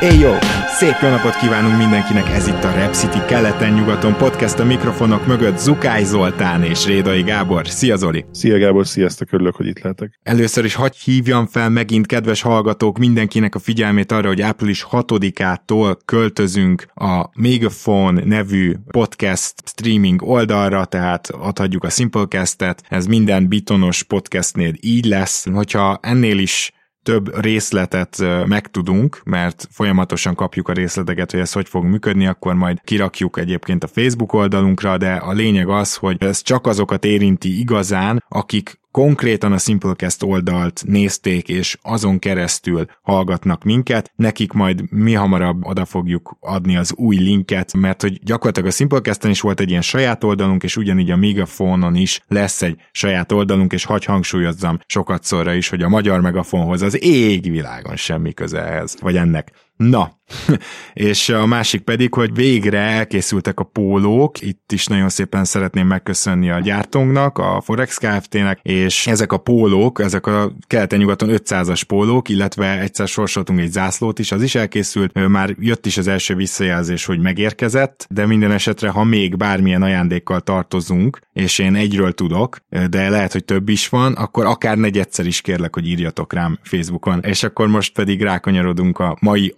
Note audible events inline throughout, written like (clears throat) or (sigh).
Éj jó! Szép jó napot kívánunk mindenkinek, ez itt a Rep City keleten-nyugaton podcast a mikrofonok mögött Zukály Zoltán és Rédai Gábor. Szia Zoli! Szia Gábor, sziasztok, örülök, hogy itt lehetek. Először is hagyj hívjam fel megint, kedves hallgatók, mindenkinek a figyelmét arra, hogy április 6-ától költözünk a Megaphone nevű podcast streaming oldalra, tehát adhatjuk a Simplecast-et, ez minden bitonos podcastnél így lesz. Hogyha ennél is több részletet megtudunk, mert folyamatosan kapjuk a részleteket, hogy ez hogy fog működni, akkor majd kirakjuk egyébként a Facebook oldalunkra, de a lényeg az, hogy ez csak azokat érinti igazán, akik konkrétan a Simplecast oldalt nézték, és azon keresztül hallgatnak minket, nekik majd mi hamarabb oda fogjuk adni az új linket, mert hogy gyakorlatilag a Simplecasten is volt egy ilyen saját oldalunk, és ugyanígy a Megafonon is lesz egy saját oldalunk, és hagy hangsúlyozzam sokat szorra is, hogy a magyar megafonhoz az égvilágon semmi köze ehhez, vagy ennek. Na, (laughs) és a másik pedig, hogy végre elkészültek a pólók, itt is nagyon szépen szeretném megköszönni a gyártónknak, a Forex Kft-nek, és ezek a pólók, ezek a keleten-nyugaton 500-as pólók, illetve egyszer sorsoltunk egy zászlót is, az is elkészült, már jött is az első visszajelzés, hogy megérkezett, de minden esetre, ha még bármilyen ajándékkal tartozunk, és én egyről tudok, de lehet, hogy több is van, akkor akár negyedszer is kérlek, hogy írjatok rám Facebookon. És akkor most pedig rákanyarodunk a mai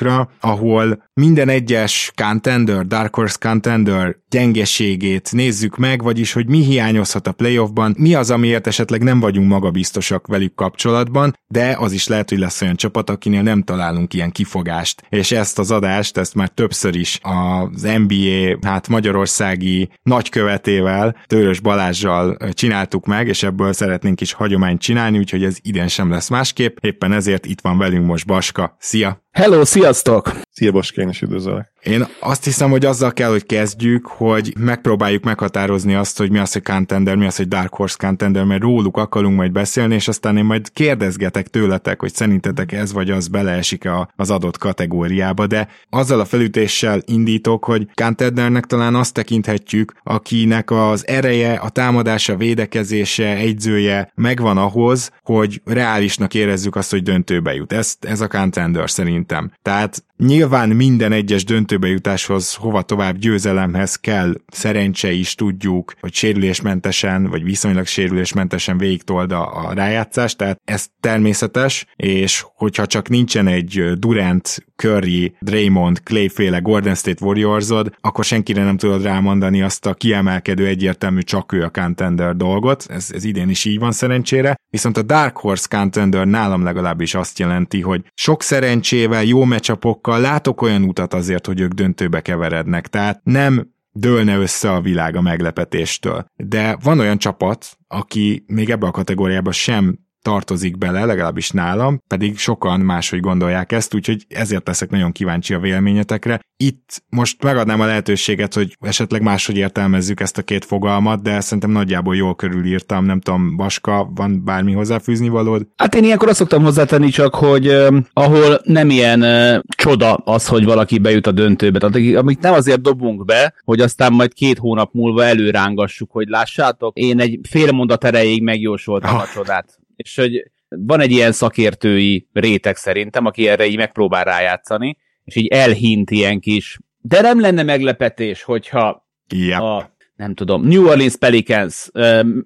adásunkra, ahol minden egyes contender, Dark Horse contender gyengeségét nézzük meg, vagyis hogy mi hiányozhat a playoffban, mi az, amiért esetleg nem vagyunk magabiztosak velük kapcsolatban, de az is lehet, hogy lesz olyan csapat, akinél nem találunk ilyen kifogást. És ezt az adást, ezt már többször is az NBA, hát magyarországi nagykövetével, Tőrös Balázsjal csináltuk meg, és ebből szeretnénk is hagyományt csinálni, úgyhogy ez idén sem lesz másképp. Éppen ezért itt van velünk most Baska. Szia! Hello, sziasztok! Szia Baska, én is üdvözöllek. Én azt hiszem, hogy azzal kell, hogy kezdjük, hogy megpróbáljuk meghatározni azt, hogy mi az, hogy contender, mi az, hogy Dark Horse contender, mert róluk akarunk majd beszélni, és aztán én majd kérdezgetek tőletek, hogy szerintetek ez vagy az beleesik az adott kategóriába, de azzal a felütéssel indítok, hogy contendernek talán azt tekinthetjük, akinek az ereje, a támadása, védekezése, egyzője megvan ahhoz, hogy reálisnak érezzük azt, hogy döntőbe jut. Ez, ez a contender szerintem. Tehát Nyilván minden egyes döntőbe jutáshoz, hova tovább győzelemhez kell szerencse is tudjuk, hogy sérülésmentesen, vagy viszonylag sérülésmentesen végigtolda a rájátszást, tehát ez természetes, és hogyha csak nincsen egy Durant, Curry, Draymond, Clay féle Golden State Warriorsod, akkor senkire nem tudod rámondani azt a kiemelkedő egyértelmű csak ő a contender dolgot, ez, ez idén is így van szerencsére, viszont a Dark Horse contender nálam legalábbis azt jelenti, hogy sok szerencsével, jó meccsapokkal látok olyan utat azért, hogy ők döntőbe keverednek, tehát nem dőlne össze a világ a meglepetéstől. De van olyan csapat, aki még ebbe a kategóriába sem tartozik bele, legalábbis nálam, pedig sokan máshogy gondolják ezt, úgyhogy ezért leszek nagyon kíváncsi a véleményetekre. Itt most megadnám a lehetőséget, hogy esetleg máshogy értelmezzük ezt a két fogalmat, de szerintem nagyjából jól körülírtam, nem tudom, Baska, van bármi hozzáfűzni valód? Hát én ilyenkor azt szoktam hozzátenni csak, hogy uh, ahol nem ilyen uh, csoda az, hogy valaki bejut a döntőbe, tehát amit nem azért dobunk be, hogy aztán majd két hónap múlva előrángassuk, hogy lássátok, én egy fél mondat erejéig megjósoltam oh. a csodát és hogy van egy ilyen szakértői réteg szerintem, aki erre így megpróbál rájátszani, és így elhint ilyen kis, de nem lenne meglepetés, hogyha yep. a nem tudom, New Orleans Pelicans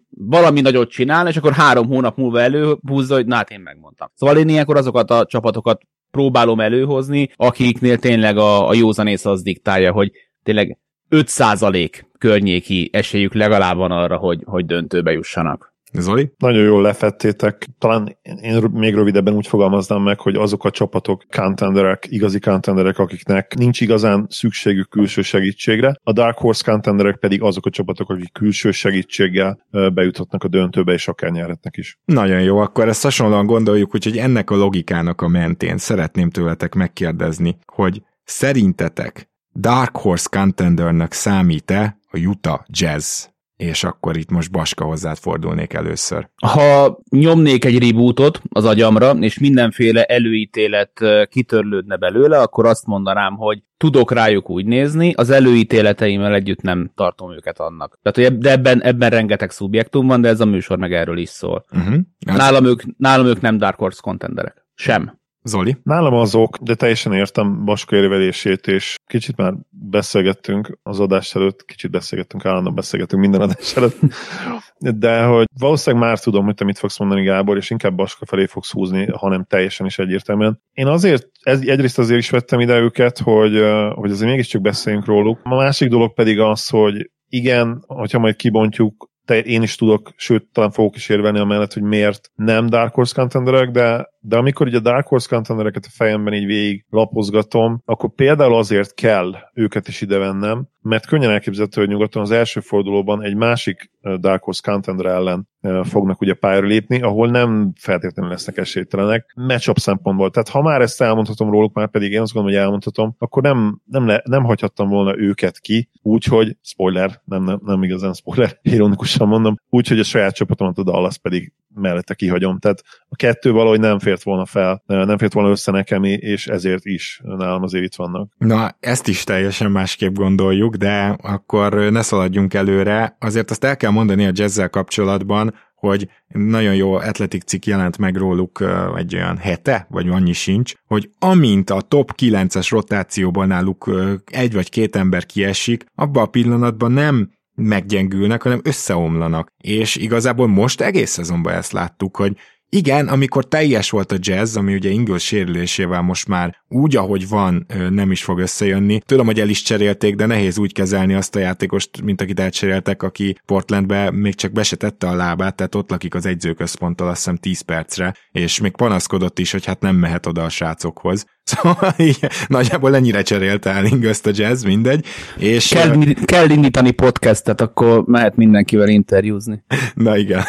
valami nagyot csinál, és akkor három hónap múlva előhúzza, hogy na hát én megmondtam. Szóval én ilyenkor azokat a csapatokat próbálom előhozni, akiknél tényleg a, a józanész az diktálja, hogy tényleg 5% környéki esélyük legalább van arra, hogy, hogy döntőbe jussanak. Zoli? Nagyon jól lefettétek. Talán én még rövidebben úgy fogalmaznám meg, hogy azok a csapatok contenderek, igazi contenderek, akiknek nincs igazán szükségük külső segítségre, a Dark Horse contenderek pedig azok a csapatok, akik külső segítséggel bejuthatnak a döntőbe, és akár nyerhetnek is. Nagyon jó, akkor ezt hasonlóan gondoljuk, úgyhogy ennek a logikának a mentén szeretném tőletek megkérdezni, hogy szerintetek Dark Horse contendernek számít-e a Utah Jazz? És akkor itt most Baska hozzád fordulnék először. Ha nyomnék egy rebootot az agyamra, és mindenféle előítélet kitörlődne belőle, akkor azt mondanám, hogy tudok rájuk úgy nézni, az előítéleteimmel együtt nem tartom őket annak. Tehát, hogy de ebben, ebben rengeteg szubjektum van, de ez a műsor meg erről is szól. Uh-huh. Nálam, ők, nálam ők nem Dark Horse contenderek. Sem. Zoli? Nálam azok, de teljesen értem Baska érvelését, és kicsit már beszélgettünk az adás előtt, kicsit beszélgettünk, állandóan beszélgettünk minden adás előtt, de hogy valószínűleg már tudom, hogy te mit fogsz mondani, Gábor, és inkább Baska felé fogsz húzni, hanem teljesen is egyértelműen. Én azért, ez, egyrészt azért is vettem ide őket, hogy, hogy azért mégiscsak beszéljünk róluk. A másik dolog pedig az, hogy igen, hogyha majd kibontjuk te, én is tudok, sőt, talán fogok is érvelni amellett, hogy miért nem Dark Horse contenderek, de, de amikor ugye a Dark Horse contendereket a fejemben így végig lapozgatom, akkor például azért kell őket is ide vennem, mert könnyen elképzelhető, hogy nyugaton az első fordulóban egy másik Dark Horse contender ellen fognak ugye pályára lépni, ahol nem feltétlenül lesznek esélytelenek matchup szempontból. Tehát ha már ezt elmondhatom róluk, már pedig én azt gondolom, hogy elmondhatom, akkor nem, nem, le, nem hagyhattam volna őket ki, úgyhogy, spoiler, nem, nem, nem igazán spoiler, (laughs) ironikusan mondom, úgyhogy a saját csapatomat a Dallas pedig mellette kihagyom. Tehát a kettő valahogy nem fért volna fel, nem fért volna össze nekem, és ezért is nálam azért itt vannak. Na, ezt is teljesen másképp gondoljuk, de akkor ne szaladjunk előre. Azért azt el kell mondani a jazzzel kapcsolatban, hogy nagyon jó atletik cikk jelent meg róluk egy olyan hete, vagy annyi sincs, hogy amint a top 9-es rotációban náluk egy vagy két ember kiesik, abban a pillanatban nem meggyengülnek, hanem összeomlanak. És igazából most egész szezonban ezt láttuk, hogy igen, amikor teljes volt a jazz, ami ugye Ingles sérülésével most már úgy, ahogy van, nem is fog összejönni. Tudom, hogy el is cserélték, de nehéz úgy kezelni azt a játékost, mint akit elcseréltek, aki Portlandbe még csak besetette a lábát, tehát ott lakik az egyzőközponttal azt hiszem 10 percre, és még panaszkodott is, hogy hát nem mehet oda a srácokhoz. Szóval így, nagyjából ennyire cserélte el Ingözt a jazz, mindegy. És, kell, kell indítani podcastet, akkor mehet mindenkivel interjúzni. Na igen.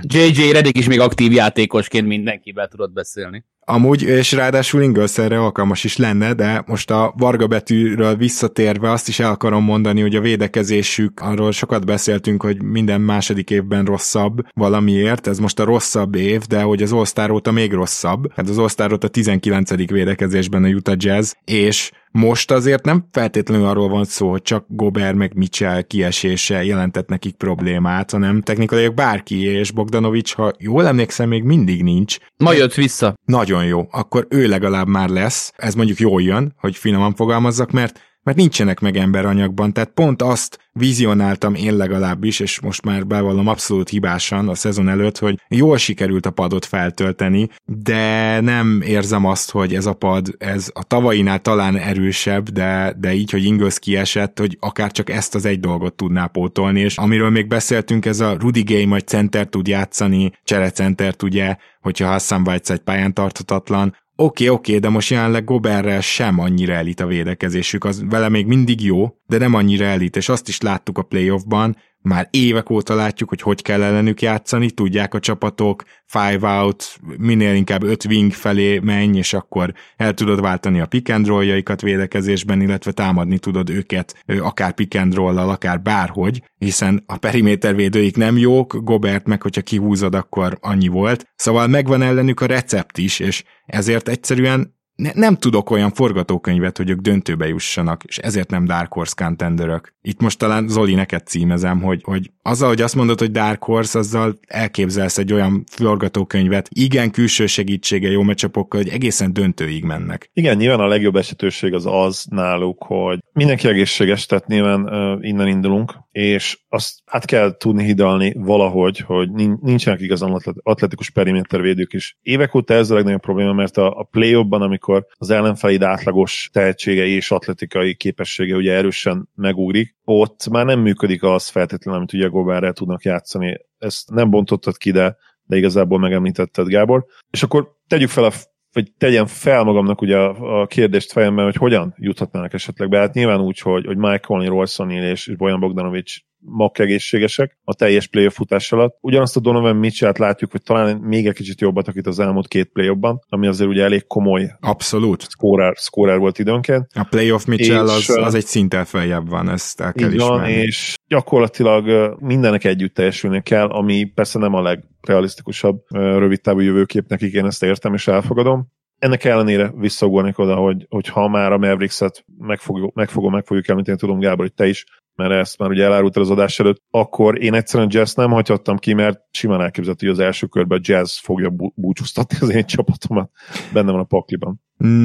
JJ Redick is még aktív játékosként mindenkivel tudott beszélni. Amúgy, és ráadásul Ingles erre alkalmas is lenne, de most a Varga betűről visszatérve azt is el akarom mondani, hogy a védekezésük, arról sokat beszéltünk, hogy minden második évben rosszabb valamiért, ez most a rosszabb év, de hogy az All-Star óta még rosszabb, hát az All-Star óta 19. védekezésben a Utah Jazz, és most azért nem feltétlenül arról van szó, hogy csak Gober meg Mitchell kiesése jelentett nekik problémát, hanem technikailag bárki, és Bogdanovics, ha jól emlékszem, még mindig nincs. Ma jött vissza. Nagyon jó, akkor ő legalább már lesz. Ez mondjuk jól jön, hogy finoman fogalmazzak, mert mert nincsenek meg emberanyagban, tehát pont azt vizionáltam én legalábbis, és most már bevallom abszolút hibásan a szezon előtt, hogy jól sikerült a padot feltölteni, de nem érzem azt, hogy ez a pad, ez a tavainál talán erősebb, de, de így, hogy Ingles kiesett, hogy akár csak ezt az egy dolgot tudná pótolni, és amiről még beszéltünk, ez a Rudy Gay majd center tud játszani, cserecentert ugye, hogyha Hassan Whiteside pályán tarthatatlan, Oké, okay, oké, okay, de most jelenleg Goberrel sem annyira elit a védekezésük, az vele még mindig jó, de nem annyira elit, és azt is láttuk a playoffban, már évek óta látjuk, hogy hogy kell ellenük játszani, tudják a csapatok, five out, minél inkább öt wing felé menj, és akkor el tudod váltani a pick and roll-jaikat védekezésben, illetve támadni tudod őket akár pick and roll-lal, akár bárhogy, hiszen a perimétervédőik nem jók, Gobert meg, hogyha kihúzod, akkor annyi volt. Szóval megvan ellenük a recept is, és ezért egyszerűen ne, nem tudok olyan forgatókönyvet, hogy ők döntőbe jussanak, és ezért nem Dark Horse contenderök. Itt most talán Zoli neked címezem, hogy, hogy azzal, hogy azt mondod, hogy Dark Horse, azzal elképzelsz egy olyan forgatókönyvet, igen, külső segítsége jó meccsapokkal, hogy egészen döntőig mennek. Igen, nyilván a legjobb esetőség az az náluk, hogy mindenki egészséges, tehát nyilván uh, innen indulunk, és azt át kell tudni hidalni valahogy, hogy nincsenek igazán atletikus perimétervédők is. Évek óta ez a legnagyobb probléma, mert a, a play amikor az ellenfelid átlagos tehetsége és atletikai képessége ugye erősen megugrik, ott már nem működik az feltétlenül, amit ugye Gobert tudnak játszani. Ezt nem bontottad ki, de, de igazából megemlítetted, Gábor. És akkor tegyük fel a vagy tegyen fel magamnak ugye a, a kérdést fejemben, hogy hogyan juthatnának esetleg be. Hát nyilván úgy, hogy, hogy Mike Conley, Rolson és Bojan Bogdanovics mak egészségesek a teljes playoff futás alatt. Ugyanazt a Donovan Mitchell-t látjuk, hogy talán még egy kicsit jobbat akit az elmúlt két playoffban, ami azért ugye elég komoly Abszolút. Scorer, scorer volt időnként. A playoff Mitchell és, az, az egy szinten feljebb van, ezt el kell van, és gyakorlatilag mindenek együtt teljesülni kell, ami persze nem a legrealisztikusabb rövid távú jövőkép én ezt értem és elfogadom, ennek ellenére visszaugornék oda, hogy, hogy ha már a Mavericks-et megfogom, megfogom, meg fogjuk említeni, tudom Gábor, hogy te is, mert ezt már ugye elárultad az adás előtt, akkor én egyszerűen jazz nem hagyhattam ki, mert simán elképzelhető, hogy az első körben a jazz fogja búcsúztatni az én csapatomat. Benne van a pakliban.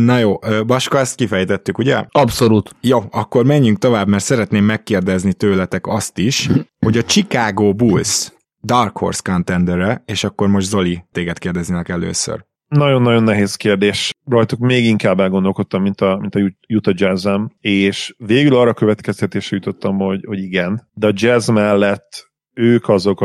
Na jó, Baska, ezt kifejtettük, ugye? Abszolút. Jó, akkor menjünk tovább, mert szeretném megkérdezni tőletek azt is, hogy a Chicago Bulls Dark Horse contendere, és akkor most Zoli, téged kérdeznének először. Nagyon-nagyon nehéz kérdés. Rajtuk még inkább elgondolkodtam, mint a, mint a Utah jazz és végül arra következtetésre jutottam, hogy, hogy igen, de a jazz mellett ők azok,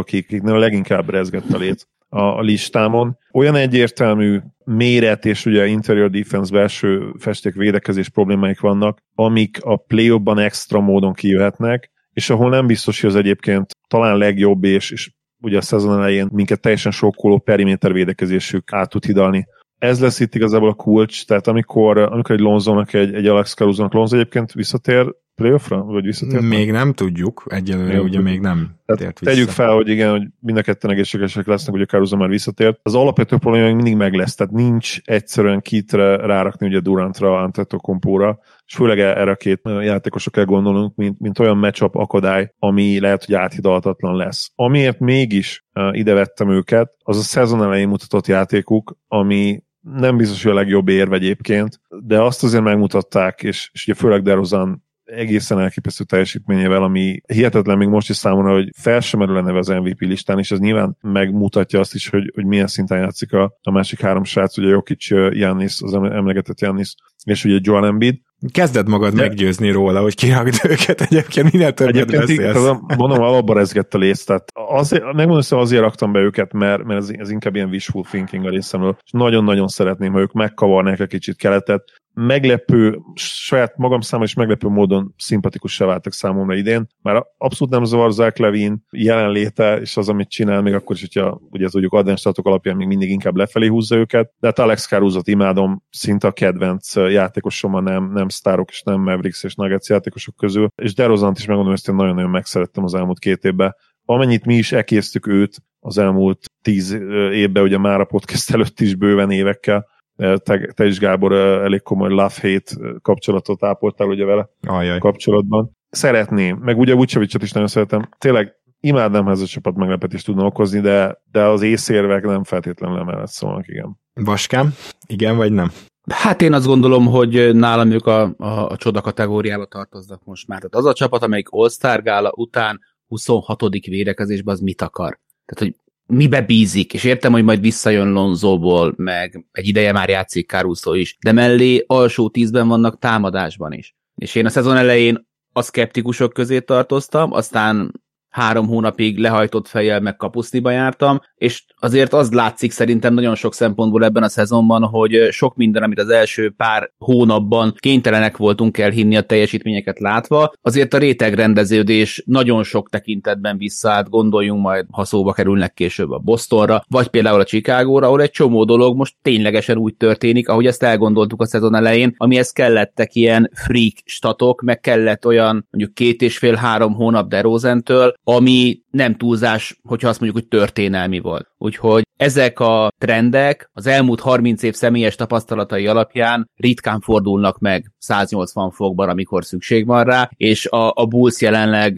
a leginkább rezgett a lét a, a listámon. Olyan egyértelmű méret és ugye interior defense belső festék védekezés problémáik vannak, amik a play extra módon kijöhetnek, és ahol nem biztos, hogy az egyébként talán legjobb és, és ugye a szezon elején minket teljesen sokkoló periméter védekezésük át tud hidalni. Ez lesz itt igazából a kulcs, tehát amikor, amikor egy Lonzónak, egy, egy Alex Caruso-nak Lonzo egyébként visszatér playoffra, vagy visszatért? Még nem tudjuk, egyelőre még ugye tudjuk. még nem Tehát tért vissza. Tegyük fel, hogy igen, hogy mind a ketten egészségesek lesznek, a Caruso már visszatért. Az alapvető probléma még mindig meg lesz, tehát nincs egyszerűen kitre rárakni ugye Durantra, Antetokompóra, és főleg erre a két játékosra kell gondolnunk, mint, mint olyan matchup akadály, ami lehet, hogy áthidalhatatlan lesz. Amiért mégis uh, ide vettem őket, az a szezon elején mutatott játékuk, ami nem biztos, hogy a legjobb érve egyébként, de azt azért megmutatták, és, és ugye főleg DeRozan egészen elképesztő teljesítményével, ami hihetetlen még most is számomra, hogy fel sem merül neve az MVP listán, és ez nyilván megmutatja azt is, hogy, hogy milyen szinten játszik a, a másik három srác, ugye Jokic, Jannis, az emlegetett Jannis, és ugye Joel Embiid, Kezded magad De... meggyőzni róla, hogy kirakd (laughs) őket egyébként, minél többet egyébként beszélsz. Mondom, alapban rezgett a léc, tehát azért, megmondom, hogy azért raktam be őket, mert, mert ez, ez inkább ilyen wishful thinking a részemről, és nagyon-nagyon szeretném, ha ők megkavarnák egy kicsit keletet, meglepő, saját magam számára is meglepő módon szimpatikussá váltak számomra idén. Már abszolút nem zavar Zach Levin jelenléte, és az, amit csinál, még akkor is, hogyha ugye az tudjuk advenstatok alapján még mindig inkább lefelé húzza őket, de hát Alex Caruso-t imádom, szinte a kedvenc játékosom a nem, nem sztárok és nem Mavericks és Nuggets játékosok közül, és Derozant is megmondom, hogy én nagyon-nagyon megszerettem az elmúlt két évben. Amennyit mi is ekésztük őt az elmúlt tíz évben, ugye már a podcast előtt is bőven évekkel, te, te is Gábor elég komoly love-hate kapcsolatot ápoltál ugye vele Ajaj. kapcsolatban. Szeretném, meg ugye Vucevic-et is nagyon szeretem. Tényleg imádnám, ha ez a csapat meglepetést tudna okozni, de, de az észérvek nem feltétlenül emellett szólnak, igen. Vaskám, igen vagy nem? Hát én azt gondolom, hogy nálam ők a, a, a csoda kategóriába tartoznak most már. Tehát az a csapat, amelyik All-Star gála után 26. védekezésben az mit akar? Tehát, hogy mibe bízik, és értem, hogy majd visszajön Lonzóból, meg egy ideje már játszik Caruso is, de mellé alsó tízben vannak támadásban is. És én a szezon elején a szkeptikusok közé tartoztam, aztán három hónapig lehajtott fejjel meg kapuszniba jártam, és azért az látszik szerintem nagyon sok szempontból ebben a szezonban, hogy sok minden, amit az első pár hónapban kénytelenek voltunk elhinni a teljesítményeket látva, azért a rétegrendeződés nagyon sok tekintetben visszaállt, gondoljunk majd, ha szóba kerülnek később a Bostonra, vagy például a Chicagóra, ahol egy csomó dolog most ténylegesen úgy történik, ahogy ezt elgondoltuk a szezon elején, amihez kellettek ilyen freak statok, meg kellett olyan mondjuk két és fél-három hónap DeRozentől, ami nem túlzás, hogyha azt mondjuk, hogy történelmi volt. Úgyhogy ezek a trendek az elmúlt 30 év személyes tapasztalatai alapján ritkán fordulnak meg 180 fokban, amikor szükség van rá, és a, a Bulls jelenleg,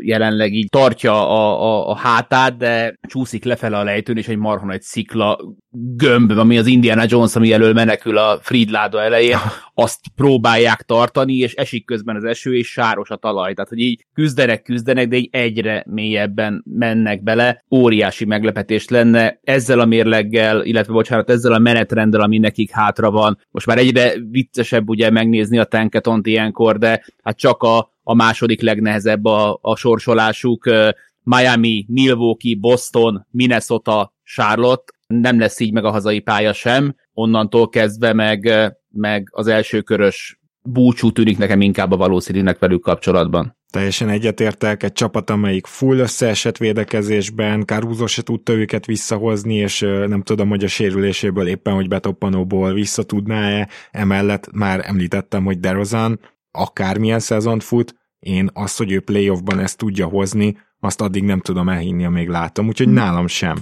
jelenleg így tartja a, a, a hátát, de csúszik lefele a lejtőn, és egy marha egy szikla gömb, ami az Indiana Jones, ami elől menekül a Fridláda elején, (laughs) azt próbálják tartani, és esik közben az eső, és sáros a talaj. Tehát, hogy így küzdenek, küzdenek, de így egyre mélyebben mennek bele. Óriási meglepetés lenne ezzel a mérleggel, illetve bocsánat, ezzel a menetrenddel, ami nekik hátra van. Most már egyre viccesebb ugye megnézni a tanketont ilyenkor, de hát csak a, a második legnehezebb a, a sorsolásuk. Miami, Milwaukee, Boston, Minnesota, Charlotte, nem lesz így meg a hazai pálya sem, onnantól kezdve meg, meg az első körös búcsú tűnik nekem inkább a valószínűnek velük kapcsolatban. Teljesen egyetértek, egy csapat, amelyik full összeesett védekezésben, Caruso se tudta őket visszahozni, és nem tudom, hogy a sérüléséből éppen, hogy betoppanóból vissza tudná-e. Emellett már említettem, hogy DeRozan akármilyen szezont fut, én azt, hogy ő playoffban ezt tudja hozni, azt addig nem tudom elhinni, amíg látom, úgyhogy hmm. nálam sem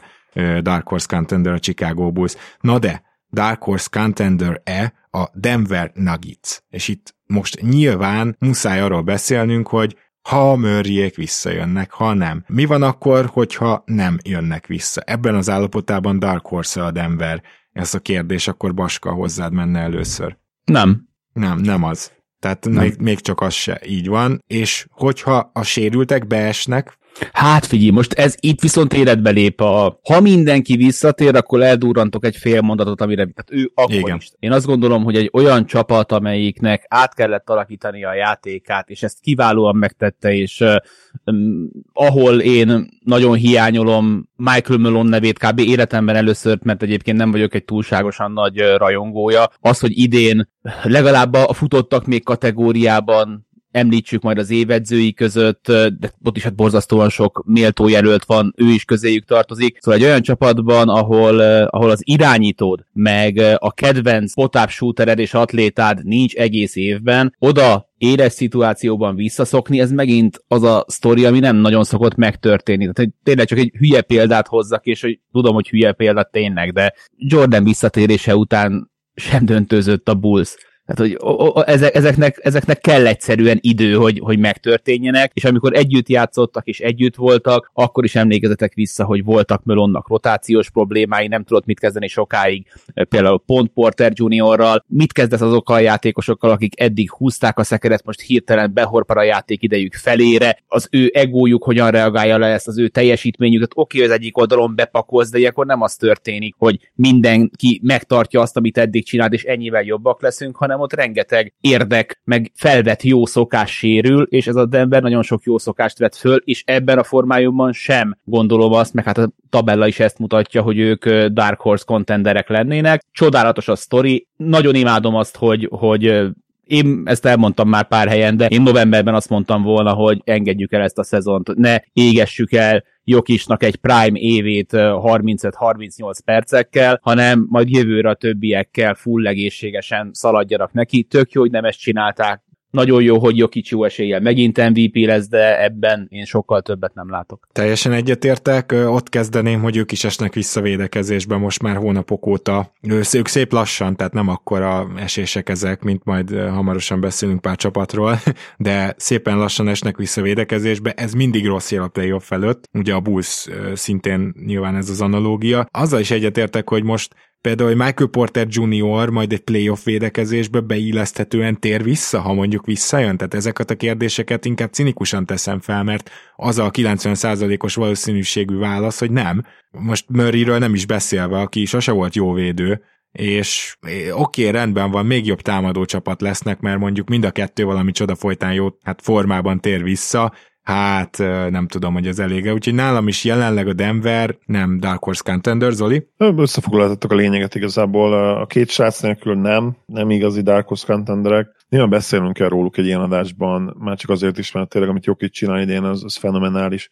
Dark Horse Contender a Chicago Bulls. Na de, Dark Horse Contender-e a Denver Nuggets. És itt most nyilván muszáj arról beszélnünk, hogy ha a Murrayék visszajönnek, ha nem. Mi van akkor, hogyha nem jönnek vissza? Ebben az állapotában Dark Horse a Denver. Ez a kérdés, akkor Baska hozzád menne először. Nem. Nem, nem az. Tehát még, még csak az se így van. És hogyha a sérültek beesnek, Hát figyelj, most ez itt viszont életbe lép a... Ha mindenki visszatér, akkor eldurrantok egy fél mondatot, amire... Tehát ő akkor Igen. is. Én azt gondolom, hogy egy olyan csapat, amelyiknek át kellett alakítani a játékát, és ezt kiválóan megtette, és uh, um, ahol én nagyon hiányolom Michael Malone nevét kb. életemben először, mert egyébként nem vagyok egy túlságosan nagy rajongója, az, hogy idén legalább a futottak még kategóriában említsük majd az évedzői között, de ott is hát borzasztóan sok méltó jelölt van, ő is közéjük tartozik. Szóval egy olyan csapatban, ahol, ahol az irányítód, meg a kedvenc potáp shootered és atlétád nincs egész évben, oda éles szituációban visszaszokni, ez megint az a sztori, ami nem nagyon szokott megtörténni. Tehát hogy tényleg csak egy hülye példát hozzak, és hogy tudom, hogy hülye példát tényleg, de Jordan visszatérése után sem döntőzött a Bulls tehát, hogy ezeknek, ezeknek kell egyszerűen idő, hogy, hogy megtörténjenek, és amikor együtt játszottak és együtt voltak, akkor is emlékezetek vissza, hogy voltak Melonnak rotációs problémái, nem tudott mit kezdeni sokáig, például Pont Porter Juniorral, mit kezdesz azokkal a játékosokkal, akik eddig húzták a szekeret, most hirtelen behorpar a játék idejük felére, az ő egójuk hogyan reagálja le ezt, az ő teljesítményüket, oké, okay, az egyik oldalon bepakolsz, de akkor nem az történik, hogy mindenki megtartja azt, amit eddig csinált, és ennyivel jobbak leszünk, hanem ott rengeteg érdek, meg felvett jó szokás sérül, és ez a Denver nagyon sok jó szokást vett föl, és ebben a formájumban sem gondolom azt, meg hát a tabella is ezt mutatja, hogy ők Dark Horse contenderek lennének. Csodálatos a sztori, nagyon imádom azt, hogy, hogy én ezt elmondtam már pár helyen, de én novemberben azt mondtam volna, hogy engedjük el ezt a szezont, ne égessük el Jokisnak egy prime évét 35-38 percekkel, hanem majd jövőre a többiekkel full egészségesen szaladjanak neki. Tök jó, hogy nem ezt csinálták, nagyon jó, hogy Jokic jó eséllyel megint MVP lesz, de ebben én sokkal többet nem látok. Teljesen egyetértek, ott kezdeném, hogy ők is esnek vissza védekezésbe most már hónapok óta. Ők szép lassan, tehát nem akkora esések ezek, mint majd hamarosan beszélünk pár csapatról, (laughs) de szépen lassan esnek vissza védekezésbe, ez mindig rossz jel a playoff előtt, ugye a Bulls szintén nyilván ez az analógia. Azzal is egyetértek, hogy most például, hogy Michael Porter Jr. majd egy playoff védekezésbe beilleszthetően tér vissza, ha mondjuk visszajön? Tehát ezeket a kérdéseket inkább cinikusan teszem fel, mert az a 90%-os valószínűségű válasz, hogy nem. Most Murrayről nem is beszélve, aki sose volt jó védő, és oké, okay, rendben van, még jobb támadó csapat lesznek, mert mondjuk mind a kettő valami csoda folytán jó hát formában tér vissza, Hát nem tudom, hogy ez elége. Úgyhogy nálam is jelenleg a Denver nem Dark Horse Contender, Zoli. Összefoglaltatok a lényeget igazából. A két srác nélkül nem, nem igazi Dark Horse Contenderek. Nyilván beszélünk kell róluk egy ilyen adásban, már csak azért is, mert tényleg amit Jokic csinál idén, az, az fenomenális.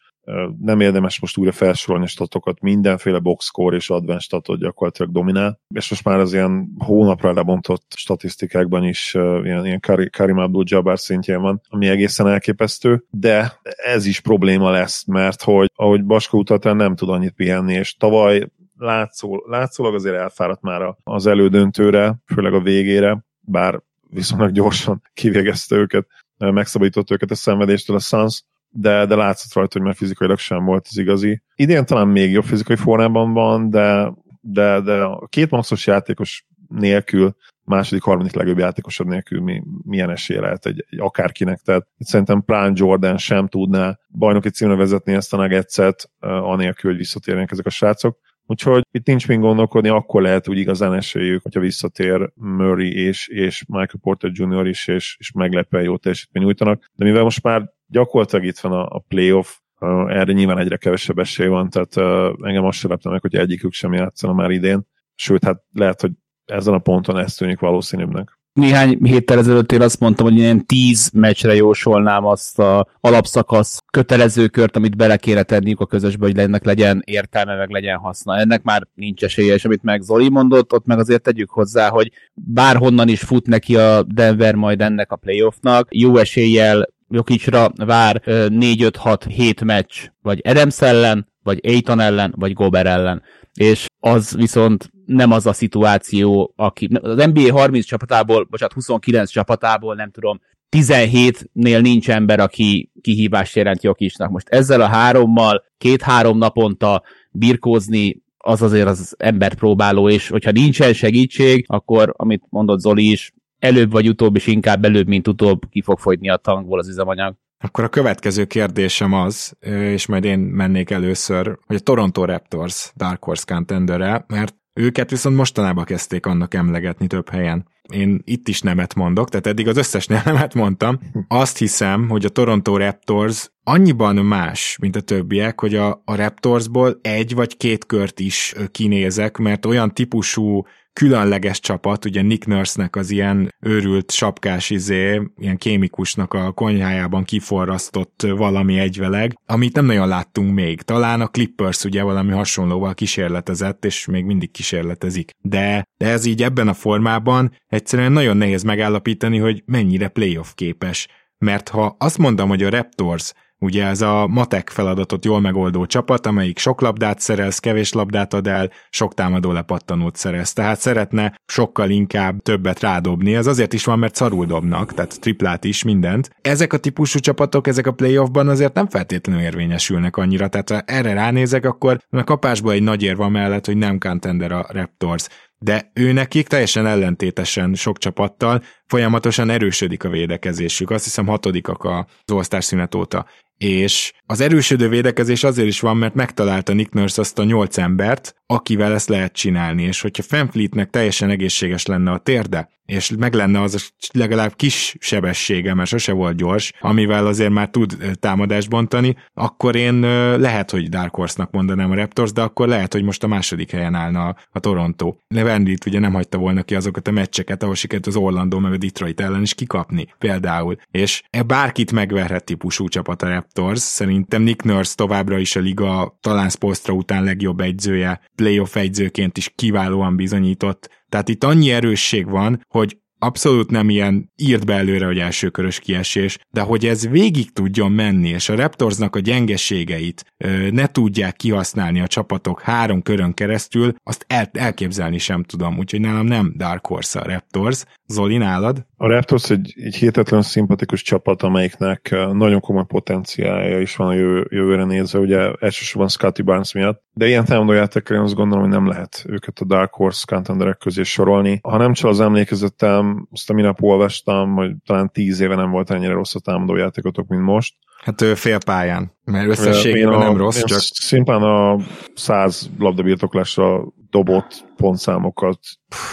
Nem érdemes most újra felsorolni statokat, mindenféle boxscore és advanced statot gyakorlatilag dominál, és most már az ilyen hónapra lebontott statisztikákban is ilyen, ilyen Karim Abdul-Jabbar szintjén van, ami egészen elképesztő, de ez is probléma lesz, mert hogy ahogy Baska utaltál, nem tud annyit pihenni, és tavaly látszól, látszólag azért elfáradt már az elődöntőre, főleg a végére, bár viszonylag gyorsan kivégezte őket, megszabadított őket a szenvedéstől a Suns, de, de látszott rajta, hogy már fizikailag sem volt az igazi. Idén talán még jobb fizikai formában van, de, de, de a két maxos játékos nélkül második, harmadik legjobb játékosod nélkül mi, milyen esélye lehet egy, egy akárkinek. Tehát szerintem Prime Jordan sem tudná bajnoki címre vezetni ezt a Nuggetset, anélkül, hogy visszatérnek ezek a srácok. Úgyhogy itt nincs még gondolkodni, akkor lehet úgy igazán esélyük, hogyha visszatér Murray és, és Michael Porter Jr. is, és, és meglepően jó teljesítmény nyújtanak. De mivel most már gyakorlatilag itt van a, a playoff, uh, erre nyilván egyre kevesebb esély van, tehát uh, engem azt sem meg, hogy egyikük sem játszana már idén. Sőt, hát lehet, hogy ezen a ponton ez tűnik valószínűbbnek néhány héttel ezelőtt én azt mondtam, hogy ilyen tíz meccsre jósolnám azt a alapszakasz kötelező kört, amit bele kéne tenniük a közösbe, hogy ennek legyen értelme, meg legyen haszna. Ennek már nincs esélye, és amit meg Zoli mondott, ott meg azért tegyük hozzá, hogy bárhonnan is fut neki a Denver majd ennek a playoffnak, jó eséllyel Jokicsra vár 4-5-6-7 meccs, vagy Adams ellen, vagy Aiton ellen, vagy Gober ellen. És az viszont nem az a szituáció, aki az NBA 30 csapatából, bocsánat, 29 csapatából, nem tudom, 17-nél nincs ember, aki kihívást jelent Jokisnak. Most ezzel a hárommal két-három naponta birkózni, az azért az ember próbáló, és hogyha nincsen segítség, akkor, amit mondott Zoli is, előbb vagy utóbb, és inkább előbb, mint utóbb ki fog fogyni a tankból az üzemanyag. Akkor a következő kérdésem az, és majd én mennék először, hogy a Toronto Raptors Dark Horse contender mert őket viszont mostanában kezdték annak emlegetni több helyen. Én itt is nemet mondok, tehát eddig az összes (laughs) nemet mondtam. Azt hiszem, hogy a Toronto Raptors annyiban más, mint a többiek, hogy a, a Raptorsból egy vagy két kört is kinézek, mert olyan típusú különleges csapat, ugye Nick Nurse-nek az ilyen őrült sapkás izé, ilyen kémikusnak a konyhájában kiforrasztott valami egyveleg, amit nem nagyon láttunk még. Talán a Clippers ugye valami hasonlóval kísérletezett, és még mindig kísérletezik. De, de ez így ebben a formában egyszerűen nagyon nehéz megállapítani, hogy mennyire playoff képes. Mert ha azt mondom, hogy a Raptors Ugye ez a matek feladatot jól megoldó csapat, amelyik sok labdát szerez, kevés labdát ad el, sok támadó lepattanót szerez. Tehát szeretne sokkal inkább többet rádobni. Ez azért is van, mert szarul dobnak, tehát triplát is, mindent. Ezek a típusú csapatok, ezek a playoffban azért nem feltétlenül érvényesülnek annyira. Tehát ha erre ránézek, akkor a kapásban egy nagy érva mellett, hogy nem contender a Raptors de ő nekik teljesen ellentétesen sok csapattal folyamatosan erősödik a védekezésük. Azt hiszem hatodikak az osztás szünet óta és az erősödő védekezés azért is van, mert megtalálta Nick Nurse azt a nyolc embert, akivel ezt lehet csinálni, és hogyha Fanfleetnek teljesen egészséges lenne a térde, és meg lenne az legalább kis sebessége, mert sose volt gyors, amivel azért már tud támadást bontani, akkor én lehet, hogy Dark Horse-nak mondanám a Raptors, de akkor lehet, hogy most a második helyen állna a, a Toronto. Levendit ugye nem hagyta volna ki azokat a meccseket, ahol sikerült az Orlando meg a Detroit ellen is kikapni például. És e bárkit megverhet típusú csapat a Raptors, szerintem Nick Nurse továbbra is a liga talán Spolstra után legjobb egyzője, playoff egyzőként is kiválóan bizonyított, tehát itt annyi erősség van, hogy abszolút nem ilyen írt be előre, hogy elsőkörös kiesés, de hogy ez végig tudjon menni, és a Raptorsnak a gyengeségeit ö, ne tudják kihasználni a csapatok három körön keresztül, azt el, elképzelni sem tudom, úgyhogy nálam nem Dark Horse a Raptors. Zoli, nálad? A Raptors egy, egy hihetetlen szimpatikus csapat, amelyiknek nagyon komoly potenciálja is van a jövő, jövőre nézve, ugye elsősorban Scotty Barnes miatt, de ilyen támadójátékkal én azt gondolom, hogy nem lehet őket a Dark Horse contenderek közé sorolni. Ha nem csak az emlékezetem, azt a minap olvastam, hogy talán tíz éve nem volt ennyire rossz a támadójátékotok, mint most. Hát ő fél pályán, mert összességében nem rossz, csak... Szimplán a száz labdabirtoklásra dobott pontszámokat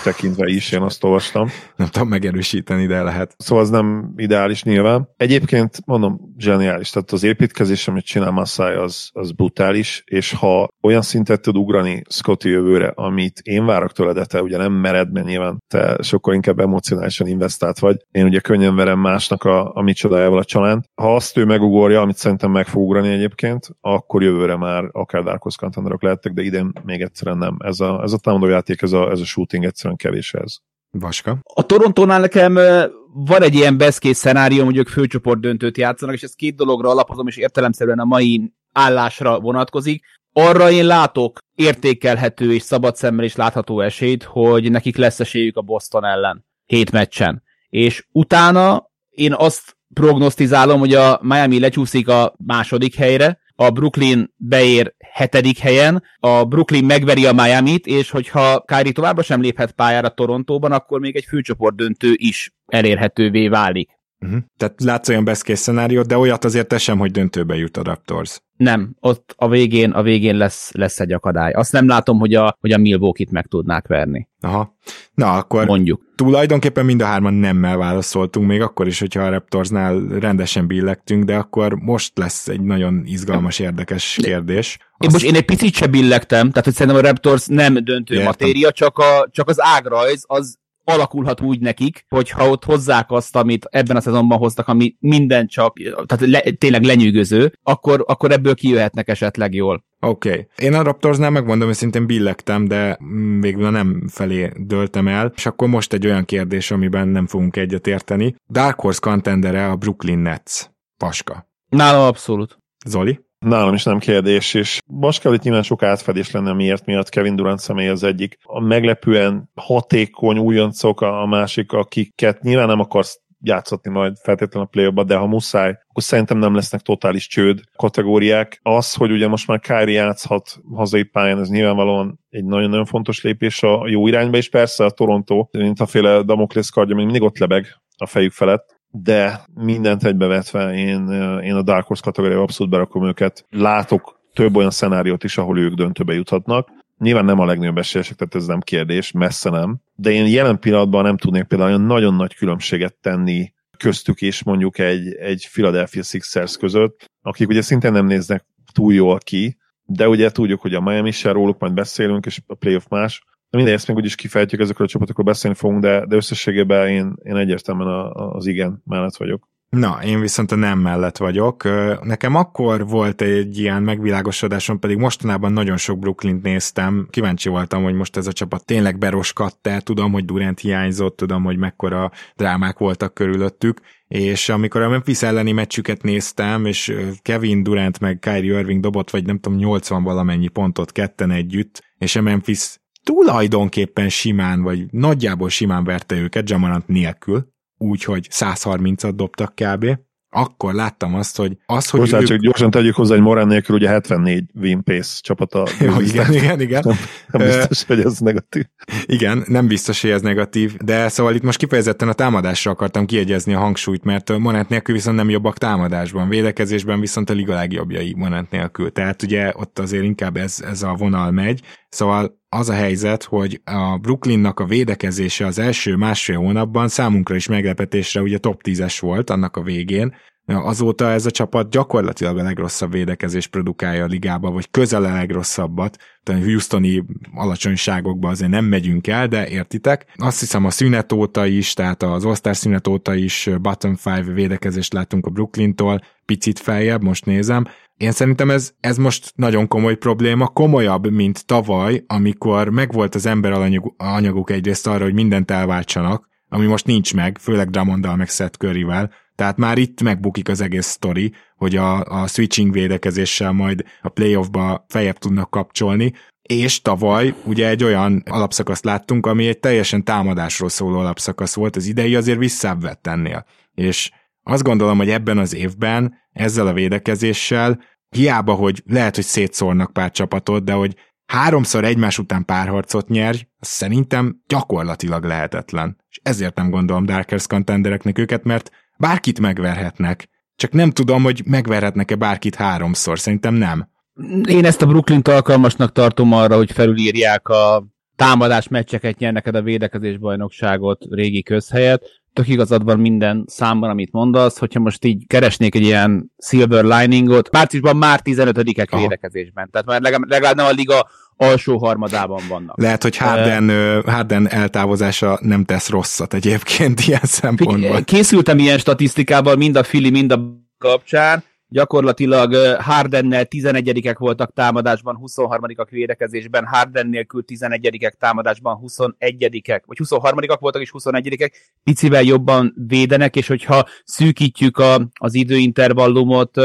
tekintve is, én azt olvastam. Nem tudom megerősíteni, de lehet. Szóval az nem ideális nyilván. Egyébként mondom, zseniális. Tehát az építkezés, amit csinál Massai, az, az brutális, és ha olyan szintet tud ugrani Scotty jövőre, amit én várok tőle, de te ugye nem mered, mert nyilván te sokkal inkább emocionálisan investált vagy. Én ugye könnyen verem másnak a, a csodájával a család. Ha azt ő megugorja, amit szerintem meg fog ugrani egyébként, akkor jövőre már akár Dark Horse contenderok lehettek, de idén még egyszerűen nem. Ez a, ez a támadójáték, ez a, ez a shooting egyszerűen kevés ez. Vaska. A Torontónál nekem van egy ilyen best case szenárió, hogy ők főcsoport döntőt játszanak, és ez két dologra alapozom, és értelemszerűen a mai állásra vonatkozik. Arra én látok értékelhető és szabad szemmel is látható esélyt, hogy nekik lesz esélyük a Boston ellen hét meccsen. És utána én azt prognosztizálom, hogy a Miami lecsúszik a második helyre, a Brooklyn beér hetedik helyen, a Brooklyn megveri a Miami-t, és hogyha Kyrie továbbra sem léphet pályára Torontóban, akkor még egy főcsoport döntő is elérhetővé válik. Uh-huh. Tehát látsz olyan best case szenáriót, de olyat azért te sem, hogy döntőbe jut a Raptors. Nem, ott a végén, a végén lesz, lesz egy akadály. Azt nem látom, hogy a, hogy a Milwaukee-t meg tudnák verni. Aha. Na, akkor Mondjuk. tulajdonképpen mind a hárman nemmel válaszoltunk, még akkor is, hogyha a Raptorsnál rendesen billegtünk, de akkor most lesz egy nagyon izgalmas, érdekes kérdés. Én most én egy picit se billegtem, tehát hogy szerintem a Raptors nem döntő Értem. matéria, csak, a, csak az ágrajz az alakulhat úgy nekik, hogyha ott hozzák azt, amit ebben a szezonban hoztak, ami minden csak, tehát le, tényleg lenyűgöző, akkor, akkor ebből kijöhetnek esetleg jól. Oké. Okay. Én a Raptorsnál megmondom, hogy szintén billegtem, de mm, végül nem felé döltem el, és akkor most egy olyan kérdés, amiben nem fogunk egyet érteni. Dark Horse contendere a Brooklyn Nets. Paska. Nálam abszolút. Zoli? Nálam is nem kérdés, és most kell, hogy nyilván sok átfedés lenne miért miatt Kevin Durant személy az egyik. A meglepően hatékony újoncok a másik, akiket nyilván nem akarsz játszatni majd feltétlenül a play de ha muszáj, akkor szerintem nem lesznek totális csőd kategóriák. Az, hogy ugye most már Kyrie játszhat hazai pályán, ez nyilvánvalóan egy nagyon-nagyon fontos lépés a jó irányba, és persze a Toronto, mint a féle Damoklész kardja, még mindig ott lebeg a fejük felett, de mindent egybevetve én, én a Dark Horse kategóriába abszolút berakom őket. Látok több olyan szenáriót is, ahol ők döntőbe juthatnak. Nyilván nem a legnagyobb esélyesek, tehát ez nem kérdés, messze nem. De én jelen pillanatban nem tudnék például olyan nagyon nagy különbséget tenni köztük és mondjuk egy, egy Philadelphia Sixers között, akik ugye szintén nem néznek túl jól ki, de ugye tudjuk, hogy a Miami se róluk majd beszélünk, és a playoff más, mindegy, ezt még úgyis kifejtjük, ezekről a csapatokról beszélni fogunk, de, de összességében én, én egyértelműen az igen mellett vagyok. Na, én viszont a nem mellett vagyok. Nekem akkor volt egy ilyen megvilágosodásom, pedig mostanában nagyon sok Brooklyn néztem. Kíváncsi voltam, hogy most ez a csapat tényleg beroskadt-e. Tudom, hogy Durant hiányzott, tudom, hogy mekkora drámák voltak körülöttük, és amikor a Memphis elleni meccsüket néztem, és Kevin Durant meg Kyrie Irving dobott, vagy nem tudom, 80 valamennyi pontot ketten együtt, és a Memphis tulajdonképpen simán, vagy nagyjából simán verte őket Jamarant nélkül, úgyhogy 130-at dobtak kb. Akkor láttam azt, hogy az, hogy Bocsánat, ők... csak gyorsan tegyük hozzá, hogy Morán nélkül ugye 74 win pace csapata. (laughs) Jó, igen, igen, igen. Nem, nem biztos, hogy ez negatív. Igen, nem biztos, hogy ez negatív, de szóval itt most kifejezetten a támadásra akartam kiegyezni a hangsúlyt, mert Monát nélkül viszont nem jobbak támadásban, védekezésben viszont a liga legjobbjai Monát nélkül. Tehát ugye ott azért inkább ez, ez a vonal megy. Szóval az a helyzet, hogy a Brooklynnak a védekezése az első másfél hónapban számunkra is meglepetésre ugye top 10-es volt annak a végén, Azóta ez a csapat gyakorlatilag a legrosszabb védekezés produkálja a ligába, vagy közel a legrosszabbat. Tehát Houstoni alacsonyságokba azért nem megyünk el, de értitek. Azt hiszem a szünet óta is, tehát az osztár szünet óta is bottom five védekezést látunk a Brooklyntól, picit feljebb, most nézem. Én szerintem ez, ez most nagyon komoly probléma, komolyabb, mint tavaly, amikor megvolt az ember anyaguk egyrészt arra, hogy mindent elváltsanak, ami most nincs meg, főleg Dramondal meg Seth Curryvel, tehát már itt megbukik az egész sztori, hogy a, a switching védekezéssel majd a playoffba fejebb tudnak kapcsolni, és tavaly ugye egy olyan alapszakaszt láttunk, ami egy teljesen támadásról szóló alapszakasz volt, az idei azért visszább vett ennél. És azt gondolom, hogy ebben az évben ezzel a védekezéssel hiába, hogy lehet, hogy szétszórnak pár csapatot, de hogy háromszor egymás után párharcot nyerj, az szerintem gyakorlatilag lehetetlen. És ezért nem gondolom Darkers contendereknek őket, mert bárkit megverhetnek. Csak nem tudom, hogy megverhetnek-e bárkit háromszor, szerintem nem. Én ezt a Brooklyn alkalmasnak tartom arra, hogy felülírják a támadás meccseket nyer neked a védekezés bajnokságot régi közhelyet. Tök igazad van minden számban, amit mondasz, hogyha most így keresnék egy ilyen silver liningot, márciusban már 15-ek Aha. védekezésben, tehát már legalább, legalább nem a liga alsó harmadában vannak. Lehet, hogy Harden, uh, Harden eltávozása nem tesz rosszat egyébként (laughs) ilyen szempontból. Készültem ilyen statisztikával mind a Fili, mind a kapcsán. Gyakorlatilag Hardennel 11-ek voltak támadásban, 23-ak védekezésben, Harden nélkül 11-ek támadásban, 21-ek, vagy 23-ak voltak és 21-ek, picivel jobban védenek, és hogyha szűkítjük a, az időintervallumot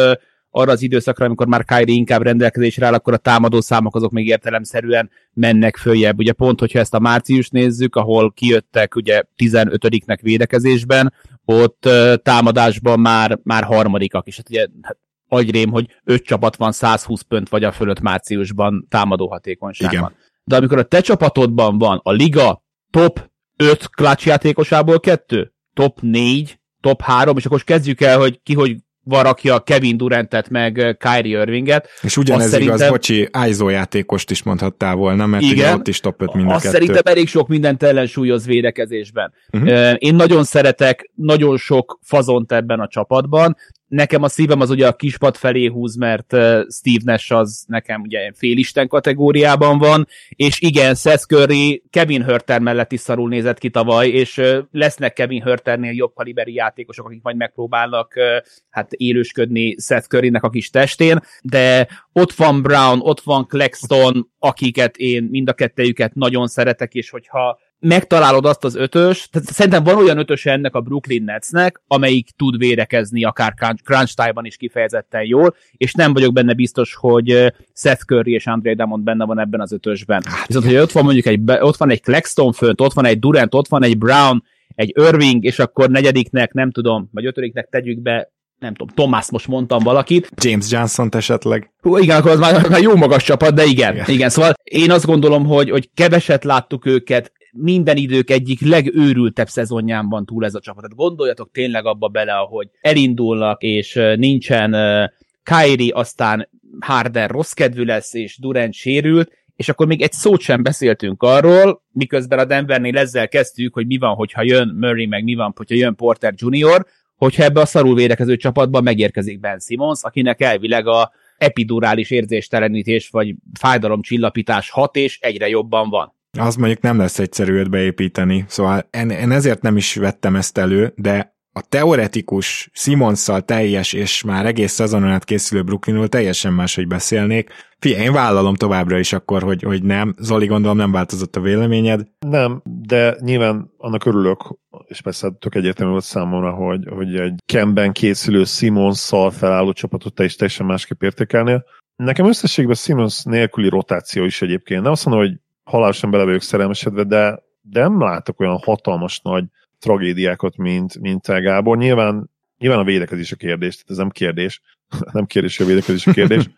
arra az időszakra, amikor már Kyrie inkább rendelkezésre áll, akkor a támadó számok azok még értelemszerűen mennek följebb. Ugye pont, hogyha ezt a március nézzük, ahol kijöttek ugye 15-nek védekezésben, ott támadásban már, már harmadikak, és hát ugye hát, agyrém, hogy öt csapat van 120 pont vagy a fölött márciusban támadó hatékonyságban. Igen. De amikor a te csapatodban van a liga top 5 clutch játékosából kettő, top 4, top 3, és akkor kezdjük el, hogy ki hogy varakja Kevin Durantet meg Kyrie Irvinget. És ugyanez Azt igaz, bocsi, ISO játékost is mondhattál volna, mert Igen. ugye ott is top 5 mind a Azt kettő. szerintem elég sok mindent ellensúlyoz védekezésben. Uh-huh. Én nagyon szeretek nagyon sok fazont ebben a csapatban. Nekem a szívem az ugye a kispad felé húz, mert Steve Nash az nekem ugye félisten kategóriában van, és igen, Seth Curry Kevin Hörter mellett is szarul nézett ki tavaly, és lesznek Kevin Hörternél jobb kaliberi játékosok, akik majd megpróbálnak hát élősködni Seth Currynek a kis testén, de ott van Brown, ott van Claxton, akiket én mind a kettejüket nagyon szeretek, és hogyha megtalálod azt az ötös, tehát szerintem van olyan ötöse ennek a Brooklyn Netsnek, amelyik tud védekezni akár crunch- time-ban is kifejezetten jól, és nem vagyok benne biztos, hogy Seth Curry és Andre Drummond benne van ebben az ötösben. Viszont, hogy ott van mondjuk egy, ott van egy Claxton fönt, ott van egy Durant, ott van egy Brown, egy Irving, és akkor negyediknek, nem tudom, vagy ötödiknek tegyük be nem tudom, Thomas most mondtam valakit, James johnson esetleg. Hú, igen, akkor az már, már jó magas csapat, de igen, Igen. igen. igen. Szóval én azt gondolom, hogy, hogy keveset láttuk őket, minden idők egyik legőrültebb szezonján van túl ez a csapat. Tehát gondoljatok tényleg abba bele, ahogy elindulnak, és nincsen Kyrie, aztán Harden rossz kedvű lesz, és Durant sérült, és akkor még egy szót sem beszéltünk arról, miközben a Denvernél ezzel kezdtük, hogy mi van, hogyha jön Murray, meg mi van, hogyha jön Porter Jr., hogyha ebbe a szarul védekező csapatban megérkezik Ben Simmons, akinek elvileg a epidurális érzéstelenítés vagy fájdalomcsillapítás hat, és egyre jobban van. Az mondjuk nem lesz egyszerű őt beépíteni, szóval én, én ezért nem is vettem ezt elő, de a teoretikus Simonszal teljes és már egész szezonon át készülő Brooklynról teljesen máshogy beszélnék. Figyelj, én vállalom továbbra is akkor, hogy, hogy nem. Zoli, gondolom nem változott a véleményed. Nem, de nyilván annak örülök, és persze tök egyértelmű volt számomra, hogy, hogy egy Kemben készülő Simonszal felálló csapatot te is teljesen másképp értékelnél. Nekem összességben Simons nélküli rotáció is egyébként. Nem azt mondom, hogy halálosan bele vagyok szerelmesedve, de, de nem látok olyan hatalmas nagy tragédiákat, mint, mint te, Gábor. Nyilván, nyilván a védekezés a kérdés, tehát ez nem kérdés. (laughs) nem kérdés, a védekezés a kérdés.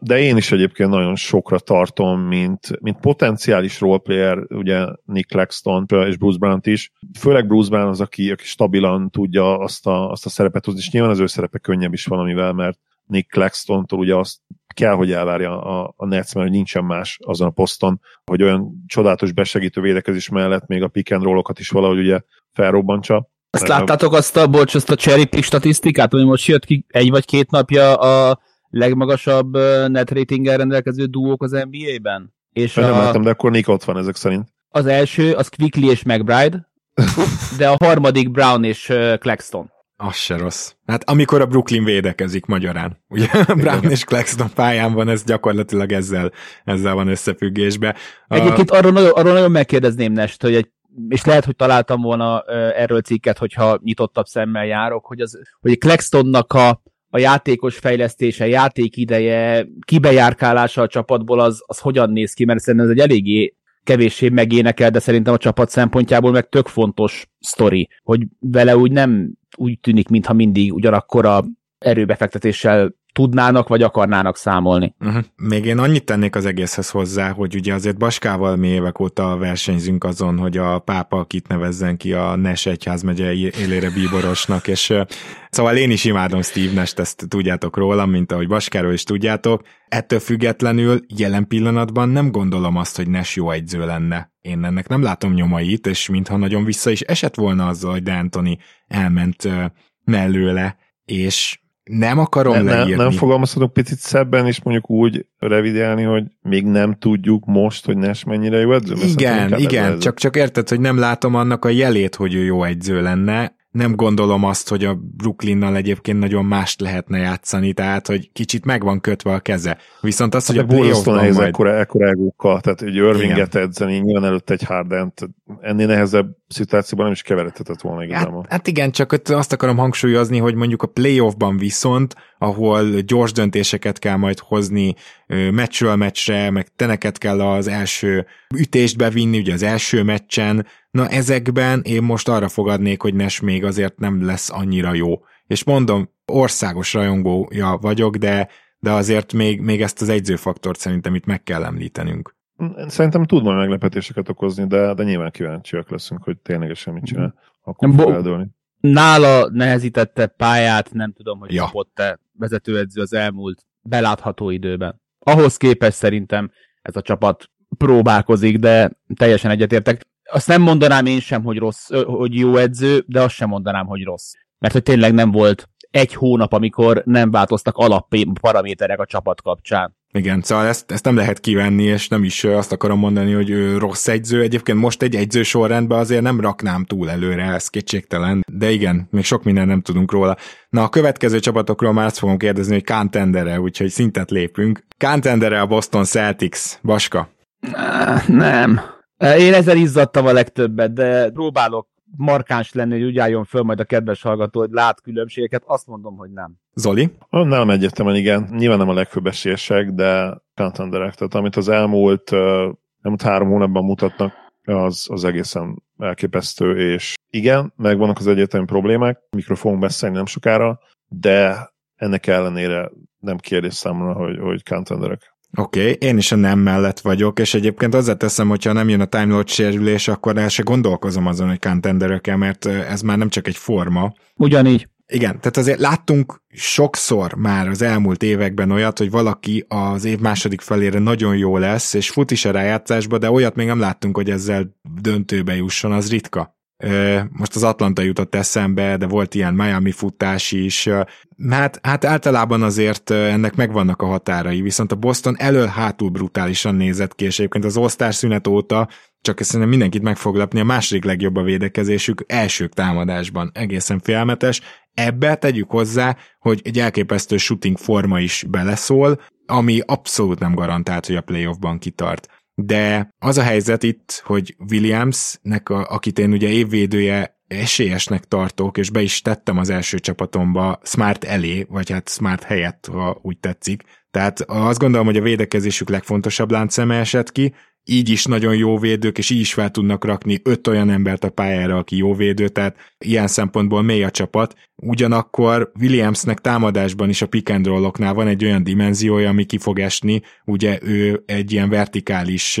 De én is egyébként nagyon sokra tartom, mint, mint potenciális roleplayer, ugye Nick Claxton és Bruce brown is. Főleg Bruce Brown az, aki, aki stabilan tudja azt a, azt a szerepet hozni, és nyilván az ő szerepe könnyebb is valamivel, mert Nick Claxton-tól ugye azt kell, hogy elvárja a, a Nets, mert nincsen más azon a poszton, hogy olyan csodálatos besegítő védekezés mellett még a pick and roll-okat is valahogy ugye felrobbantsa. Azt láttátok azt a, bocs, azt a cherry pick statisztikát, hogy most jött ki egy vagy két napja a legmagasabb net ratinggel rendelkező duók az NBA-ben? És Nem a, láttam, de akkor Nick ott van ezek szerint. az első, az Quickly és McBride, (laughs) de a harmadik Brown és Claxton. Az se rossz. Hát amikor a Brooklyn védekezik magyarán. Ugye (laughs) Brown és Claxton pályán van, ez gyakorlatilag ezzel, ezzel van összefüggésbe. A- Egyébként arról nagyon, arról nagyon megkérdezném Nest, hogy egy és lehet, hogy találtam volna erről cikket, hogyha nyitottabb szemmel járok, hogy, az, hogy Claxtonnak a, a játékos fejlesztése, játékideje, kibejárkálása a csapatból az, az hogyan néz ki, mert szerintem ez egy eléggé kevéssé megénekel, de szerintem a csapat szempontjából meg tök fontos sztori, hogy vele úgy nem úgy tűnik, mintha mindig ugyanakkor a erőbefektetéssel tudnának vagy akarnának számolni. Uh-huh. Még én annyit tennék az egészhez hozzá, hogy ugye azért Baskával mi évek óta versenyzünk azon, hogy a pápa akit nevezzen ki a Nes egyházmegye élére bíborosnak, és szóval én is imádom Steve Nest, ezt tudjátok rólam, mint ahogy Baskáról is tudjátok. Ettől függetlenül jelen pillanatban nem gondolom azt, hogy Nes jó egyző lenne. Én ennek nem látom nyomait, és mintha nagyon vissza is esett volna azzal, hogy De Anthony elment mellőle, és nem akarom nem, leírni. Nem, nem fogalmazhatok picit szebben, és mondjuk úgy revidelni, hogy még nem tudjuk most, hogy Nes mennyire jó edző? Igen, igen, csak, csak érted, hogy nem látom annak a jelét, hogy ő jó edző lenne, nem gondolom azt, hogy a Brooklynnal egyébként nagyon mást lehetne játszani, tehát hogy kicsit meg van kötve a keze. Viszont az, hát hogy a playoffban nehéz majd... ekkora, ekkora egókkal, tehát egy Irvinget edzeni, nyilván előtt egy Hardent, ennél nehezebb szituációban nem is keveredhetett volna igazából. Hát, hát igen, csak azt akarom hangsúlyozni, hogy mondjuk a playoffban viszont, ahol gyors döntéseket kell majd hozni meccsről meccsre, meg teneket kell az első ütést bevinni, ugye az első meccsen, na ezekben én most arra fogadnék, hogy Nes még azért nem lesz annyira jó. És mondom, országos rajongója vagyok, de, de azért még, még ezt az egyzőfaktort szerintem itt meg kell említenünk. Szerintem tud majd meglepetéseket okozni, de, de nyilván kíváncsiak leszünk, hogy ténylegesen mit csinál. Akkor Bo- Nála nehezítette pályát, nem tudom, hogy ja. kapott-e vezetőedző az elmúlt belátható időben. Ahhoz képest szerintem ez a csapat próbálkozik, de teljesen egyetértek. Azt nem mondanám én sem, hogy rossz, hogy jó edző, de azt sem mondanám, hogy rossz. Mert hogy tényleg nem volt egy hónap, amikor nem változtak alapparaméterek a csapat kapcsán. Igen, szóval ezt, ezt nem lehet kivenni, és nem is azt akarom mondani, hogy ő rossz egyző. Egyébként most egy egyző sorrendben azért nem raknám túl előre, ez kétségtelen. De igen, még sok minden nem tudunk róla. Na, a következő csapatokról már azt fogom kérdezni, hogy Contendere, úgyhogy szintet lépünk. Contendere a Boston Celtics. Baska? Nem. Én ezzel izzadtam a legtöbbet, de próbálok markáns lenni, hogy úgy álljon föl majd a kedves hallgató, hogy lát különbségeket, azt mondom, hogy nem. Zoli? Nem egyértelműen igen. Nyilván nem a legfőbb esélyesek, de contenderek. Tehát amit az elmúlt, elmúlt három hónapban mutatnak, az, az egészen elképesztő, és igen, megvannak az egyértelmű problémák, mikről fogunk beszélni nem sokára, de ennek ellenére nem kérdés számomra, hogy, hogy contenderek. Oké, okay, én is a nem mellett vagyok, és egyébként azzal teszem, hogyha nem jön a Time Lord sérülés, akkor el se gondolkozom azon, hogy contenderök mert ez már nem csak egy forma. Ugyanígy. Igen, tehát azért láttunk sokszor már az elmúlt években olyat, hogy valaki az év második felére nagyon jó lesz, és fut is a rájátszásba, de olyat még nem láttunk, hogy ezzel döntőbe jusson, az ritka. Most az Atlanta jutott eszembe, de volt ilyen Miami futás is. Hát, hát általában azért ennek megvannak a határai, viszont a Boston elől-hátul brutálisan nézett ki, és egyébként az osztás szünet óta csak ezt szerintem mindenkit meg fog lepni, a második legjobb a védekezésük első támadásban. Egészen félmetes. Ebbe tegyük hozzá, hogy egy elképesztő shooting forma is beleszól, ami abszolút nem garantált, hogy a playoffban kitart de az a helyzet itt, hogy Williamsnek, a, akit én ugye évvédője esélyesnek tartok, és be is tettem az első csapatomba Smart elé, vagy hát Smart helyett, ha úgy tetszik. Tehát azt gondolom, hogy a védekezésük legfontosabb láncszeme esett ki, így is nagyon jó védők, és így is fel tudnak rakni öt olyan embert a pályára, aki jó védő, tehát ilyen szempontból mély a csapat. Ugyanakkor Williamsnek támadásban is a pick and roll-oknál van egy olyan dimenziója, ami ki fog esni, ugye ő egy ilyen vertikális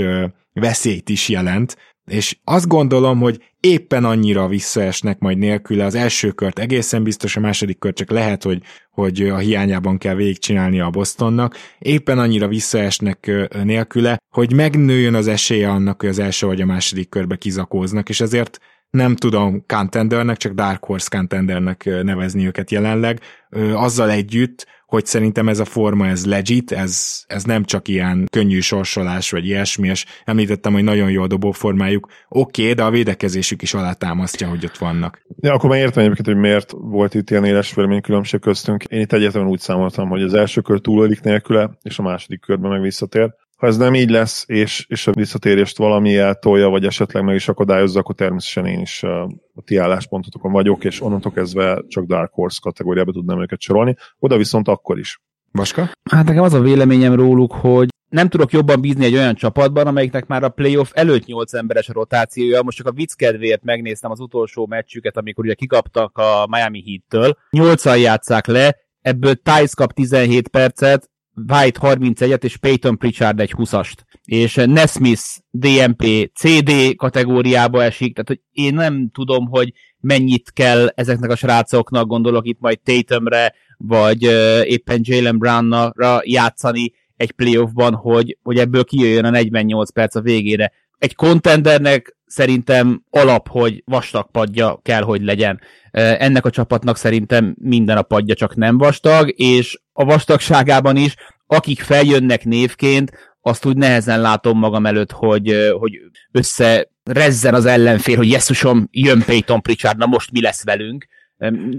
veszélyt is jelent, és azt gondolom, hogy éppen annyira visszaesnek majd nélküle. Az első kört egészen biztos, a második kört csak lehet, hogy, hogy a hiányában kell végigcsinálni a Bostonnak. Éppen annyira visszaesnek nélküle, hogy megnőjön az esélye annak, hogy az első vagy a második körbe kizakóznak, és ezért nem tudom contendernek, csak Dark Horse contendernek nevezni őket jelenleg, azzal együtt, hogy szerintem ez a forma, ez legit, ez, ez nem csak ilyen könnyű sorsolás, vagy ilyesmi, és említettem, hogy nagyon jó a dobóformájuk. Oké, okay, de a védekezésük is alátámasztja, hogy ott vannak. Ja, akkor már értem egyébként, hogy miért volt itt ilyen éles különbség köztünk. Én itt egyetlen úgy számoltam, hogy az első kör túlolik nélküle, és a második körben meg visszatér. Ha ez nem így lesz, és, és a visszatérést valami eltolja, vagy esetleg meg is akadályozza, akkor természetesen én is a ti álláspontotokon vagyok, és onnantól kezdve csak Dark Horse kategóriába tudnám őket sorolni. Oda viszont akkor is. Vaska? Hát nekem az a véleményem róluk, hogy nem tudok jobban bízni egy olyan csapatban, amelyiknek már a playoff előtt 8 emberes a rotációja. Most csak a vicc kedvéért megnéztem az utolsó meccsüket, amikor ugye kikaptak a Miami Heat-től. 8 játszák le, ebből Tice kap 17 percet, White 31-et, és Peyton Pritchard egy 20-ast. És Nesmith DMP CD kategóriába esik, tehát hogy én nem tudom, hogy mennyit kell ezeknek a srácoknak, gondolok itt majd Tatumre, vagy uh, éppen Jalen Brownra játszani egy playoffban, hogy, hogy ebből kijöjjön a 48 perc a végére. Egy contendernek szerintem alap, hogy vastag padja kell, hogy legyen. Ennek a csapatnak szerintem minden a padja csak nem vastag, és a vastagságában is, akik feljönnek névként, azt úgy nehezen látom magam előtt, hogy, hogy össze rezzen az ellenfél, hogy jesszusom, jön Peyton Pritchard, na most mi lesz velünk.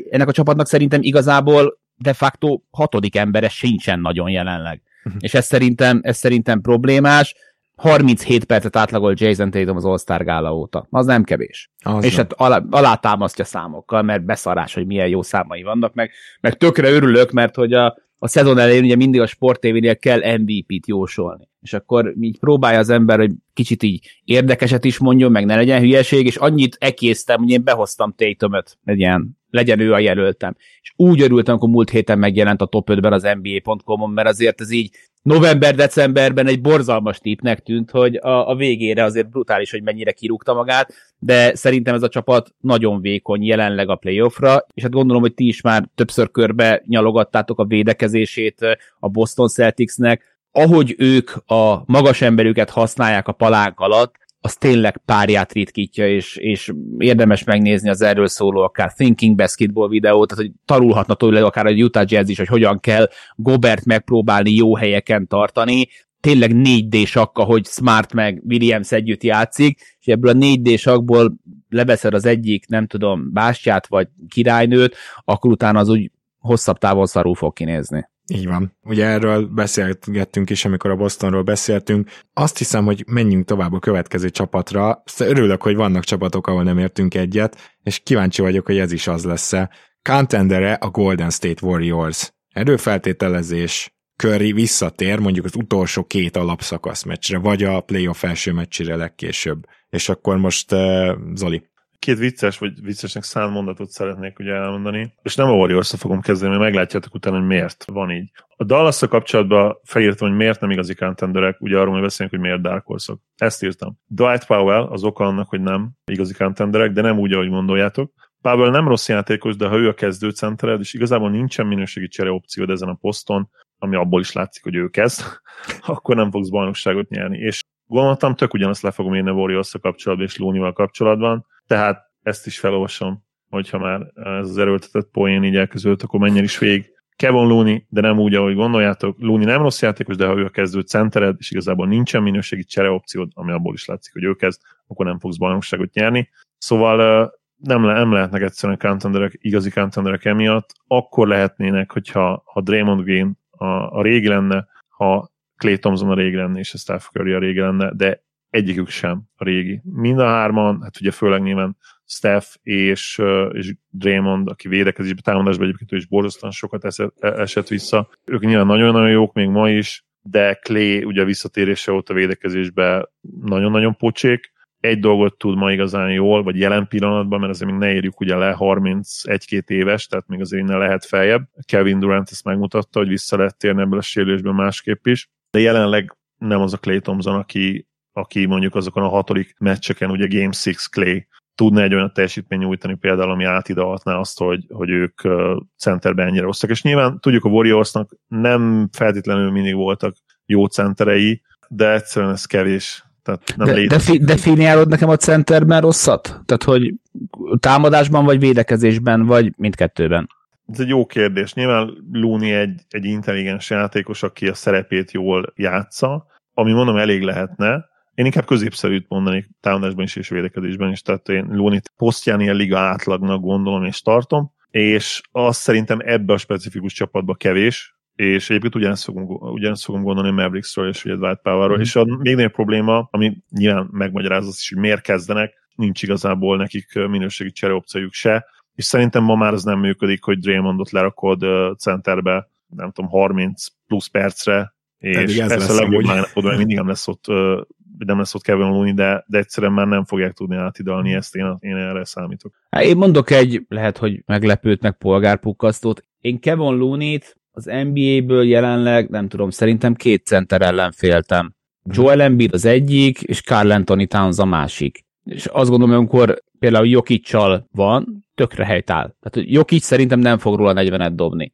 Ennek a csapatnak szerintem igazából de facto hatodik embere sincsen nagyon jelenleg. Uh-huh. És ez szerintem, ez szerintem problémás. 37 percet átlagolt Jason Tatum az All-Star gála óta. Az nem kevés. Az és nem. hát alá, alátámasztja számokkal, mert beszarás, hogy milyen jó számai vannak, meg, meg tökre örülök, mert hogy a, a szezon elején ugye mindig a sportévénél kell MVP-t jósolni. És akkor így próbálja az ember, hogy kicsit így érdekeset is mondjon, meg ne legyen hülyeség, és annyit ekésztem, hogy én behoztam Tatumöt, egy ilyen legyen ő a jelöltem. És úgy örültem, amikor múlt héten megjelent a top 5-ben az NBA.com-on, mert azért ez így november-decemberben egy borzalmas típnek tűnt, hogy a, a végére azért brutális, hogy mennyire kirúgta magát, de szerintem ez a csapat nagyon vékony jelenleg a playoffra, és hát gondolom, hogy ti is már többször körbe nyalogattátok a védekezését a Boston Celticsnek, ahogy ők a magas emberüket használják a palánk alatt, az tényleg párját ritkítja, és, és érdemes megnézni az erről szóló akár Thinking Basketball videót, tehát hogy tanulhatna tőle akár a Utah Jazz is, hogy hogyan kell Gobert megpróbálni jó helyeken tartani, tényleg 4D sakka, hogy Smart meg Williams együtt játszik, és ebből a 4D sakból leveszed az egyik, nem tudom, bástyát vagy királynőt, akkor utána az úgy hosszabb távon szarul fog kinézni. Így van. Ugye erről beszélgettünk is, amikor a Bostonról beszéltünk. Azt hiszem, hogy menjünk tovább a következő csapatra. Örülök, hogy vannak csapatok, ahol nem értünk egyet, és kíváncsi vagyok, hogy ez is az lesz-e. Contendere a Golden State Warriors. Erőfeltételezés, Curry visszatér mondjuk az utolsó két alapszakasz meccsre, vagy a playoff első meccsére legkésőbb. És akkor most uh, Zoli két vicces, vagy viccesnek szán mondatot szeretnék ugye elmondani, és nem a warriors fogom kezdeni, mert meglátjátok utána, hogy miért van így. A dallas kapcsolatban felírtam, hogy miért nem igazi contenderek, ugye arról, hogy beszélünk, hogy miért Dark Horse-ok. Ezt írtam. Dwight Powell az oka annak, hogy nem igazi contenderek, de nem úgy, ahogy gondoljátok. Powell nem rossz játékos, de ha ő a kezdő centered, és igazából nincsen minőségi csere opciód ezen a poszton, ami abból is látszik, hogy ő kezd, (laughs) akkor nem fogsz bajnokságot nyerni. És gondoltam, tök ugyanazt le fogom írni a warriors kapcsolatban és Looney-val kapcsolatban, tehát ezt is felolvasom, hogyha már ez az erőltetett poén így elközölt, akkor menjen is végig. Kevin Looney, de nem úgy, ahogy gondoljátok. Looney nem rossz játékos, de ha ő a kezdő centered, és igazából nincsen minőségi csereopciód, ami abból is látszik, hogy ő kezd, akkor nem fogsz bajnokságot nyerni. Szóval nem, le, nem lehetnek egyszerűen contenderek, igazi contenderek emiatt. Akkor lehetnének, hogyha ha Draymond Green a, a régi lenne, ha Clay Thompson a régi lenne, és a Steph Curry a régi lenne, de egyikük sem a régi. Mind a hárman, hát ugye főleg nyilván Steph és, és Draymond, aki védekezésben, támadásban egyébként ő is borzasztóan sokat esett, e, esett vissza. Ők nyilván nagyon-nagyon jók még ma is, de Clay ugye visszatérése óta védekezésbe nagyon-nagyon pocsék. Egy dolgot tud ma igazán jól, vagy jelen pillanatban, mert azért még ne érjük ugye le 31-2 éves, tehát még azért innen lehet feljebb. Kevin Durant ezt megmutatta, hogy vissza lehet térni ebből a sérülésből másképp is, de jelenleg nem az a Clay Thompson, aki, aki mondjuk azokon a hatodik meccseken, ugye Game 6 Clay tudna egy olyan teljesítmény nyújtani például, ami átidalhatná azt, hogy, hogy ők centerben ennyire rosszak. És nyilván tudjuk, a Warriorsnak nem feltétlenül mindig voltak jó centerei, de egyszerűen ez kevés. Tehát nem de, de definiálod nekem a centerben rosszat? Tehát, hogy támadásban, vagy védekezésben, vagy mindkettőben? Ez egy jó kérdés. Nyilván Looney egy, egy intelligens játékos, aki a szerepét jól játsza, ami mondom elég lehetne, én inkább középszerűt mondanék támadásban is és védekezésben is, tehát én Lónit posztján ilyen liga átlagnak gondolom és tartom, és azt szerintem ebbe a specifikus csapatba kevés, és egyébként ugyanezt fogom, ugyanezt fogom gondolni a Mavericksről és ugye Dwight Powerról, mm. és a még nagyobb probléma, ami nyilván megmagyarázza azt is, hogy miért kezdenek, nincs igazából nekik minőségi csereopciójuk se, és szerintem ma már az nem működik, hogy Draymondot lerakod centerbe, nem tudom, 30 plusz percre, és ez lesz a legjobb line mindig nem lesz ott nem lesz ott Kevin Looney, de, de egyszerűen már nem fogják tudni átidalni ezt, én, én erre számítok. Hát én mondok egy, lehet, hogy meglepőt, meg polgárpukkasztót. Én Kevin Looney-t az NBA-ből jelenleg, nem tudom, szerintem két center ellen féltem. Joel Embiid az egyik, és Carl Anthony Towns a másik. És azt gondolom, amikor például Jokic-csal van, tökre helytáll. Tehát Jokic szerintem nem fog róla 40-et dobni.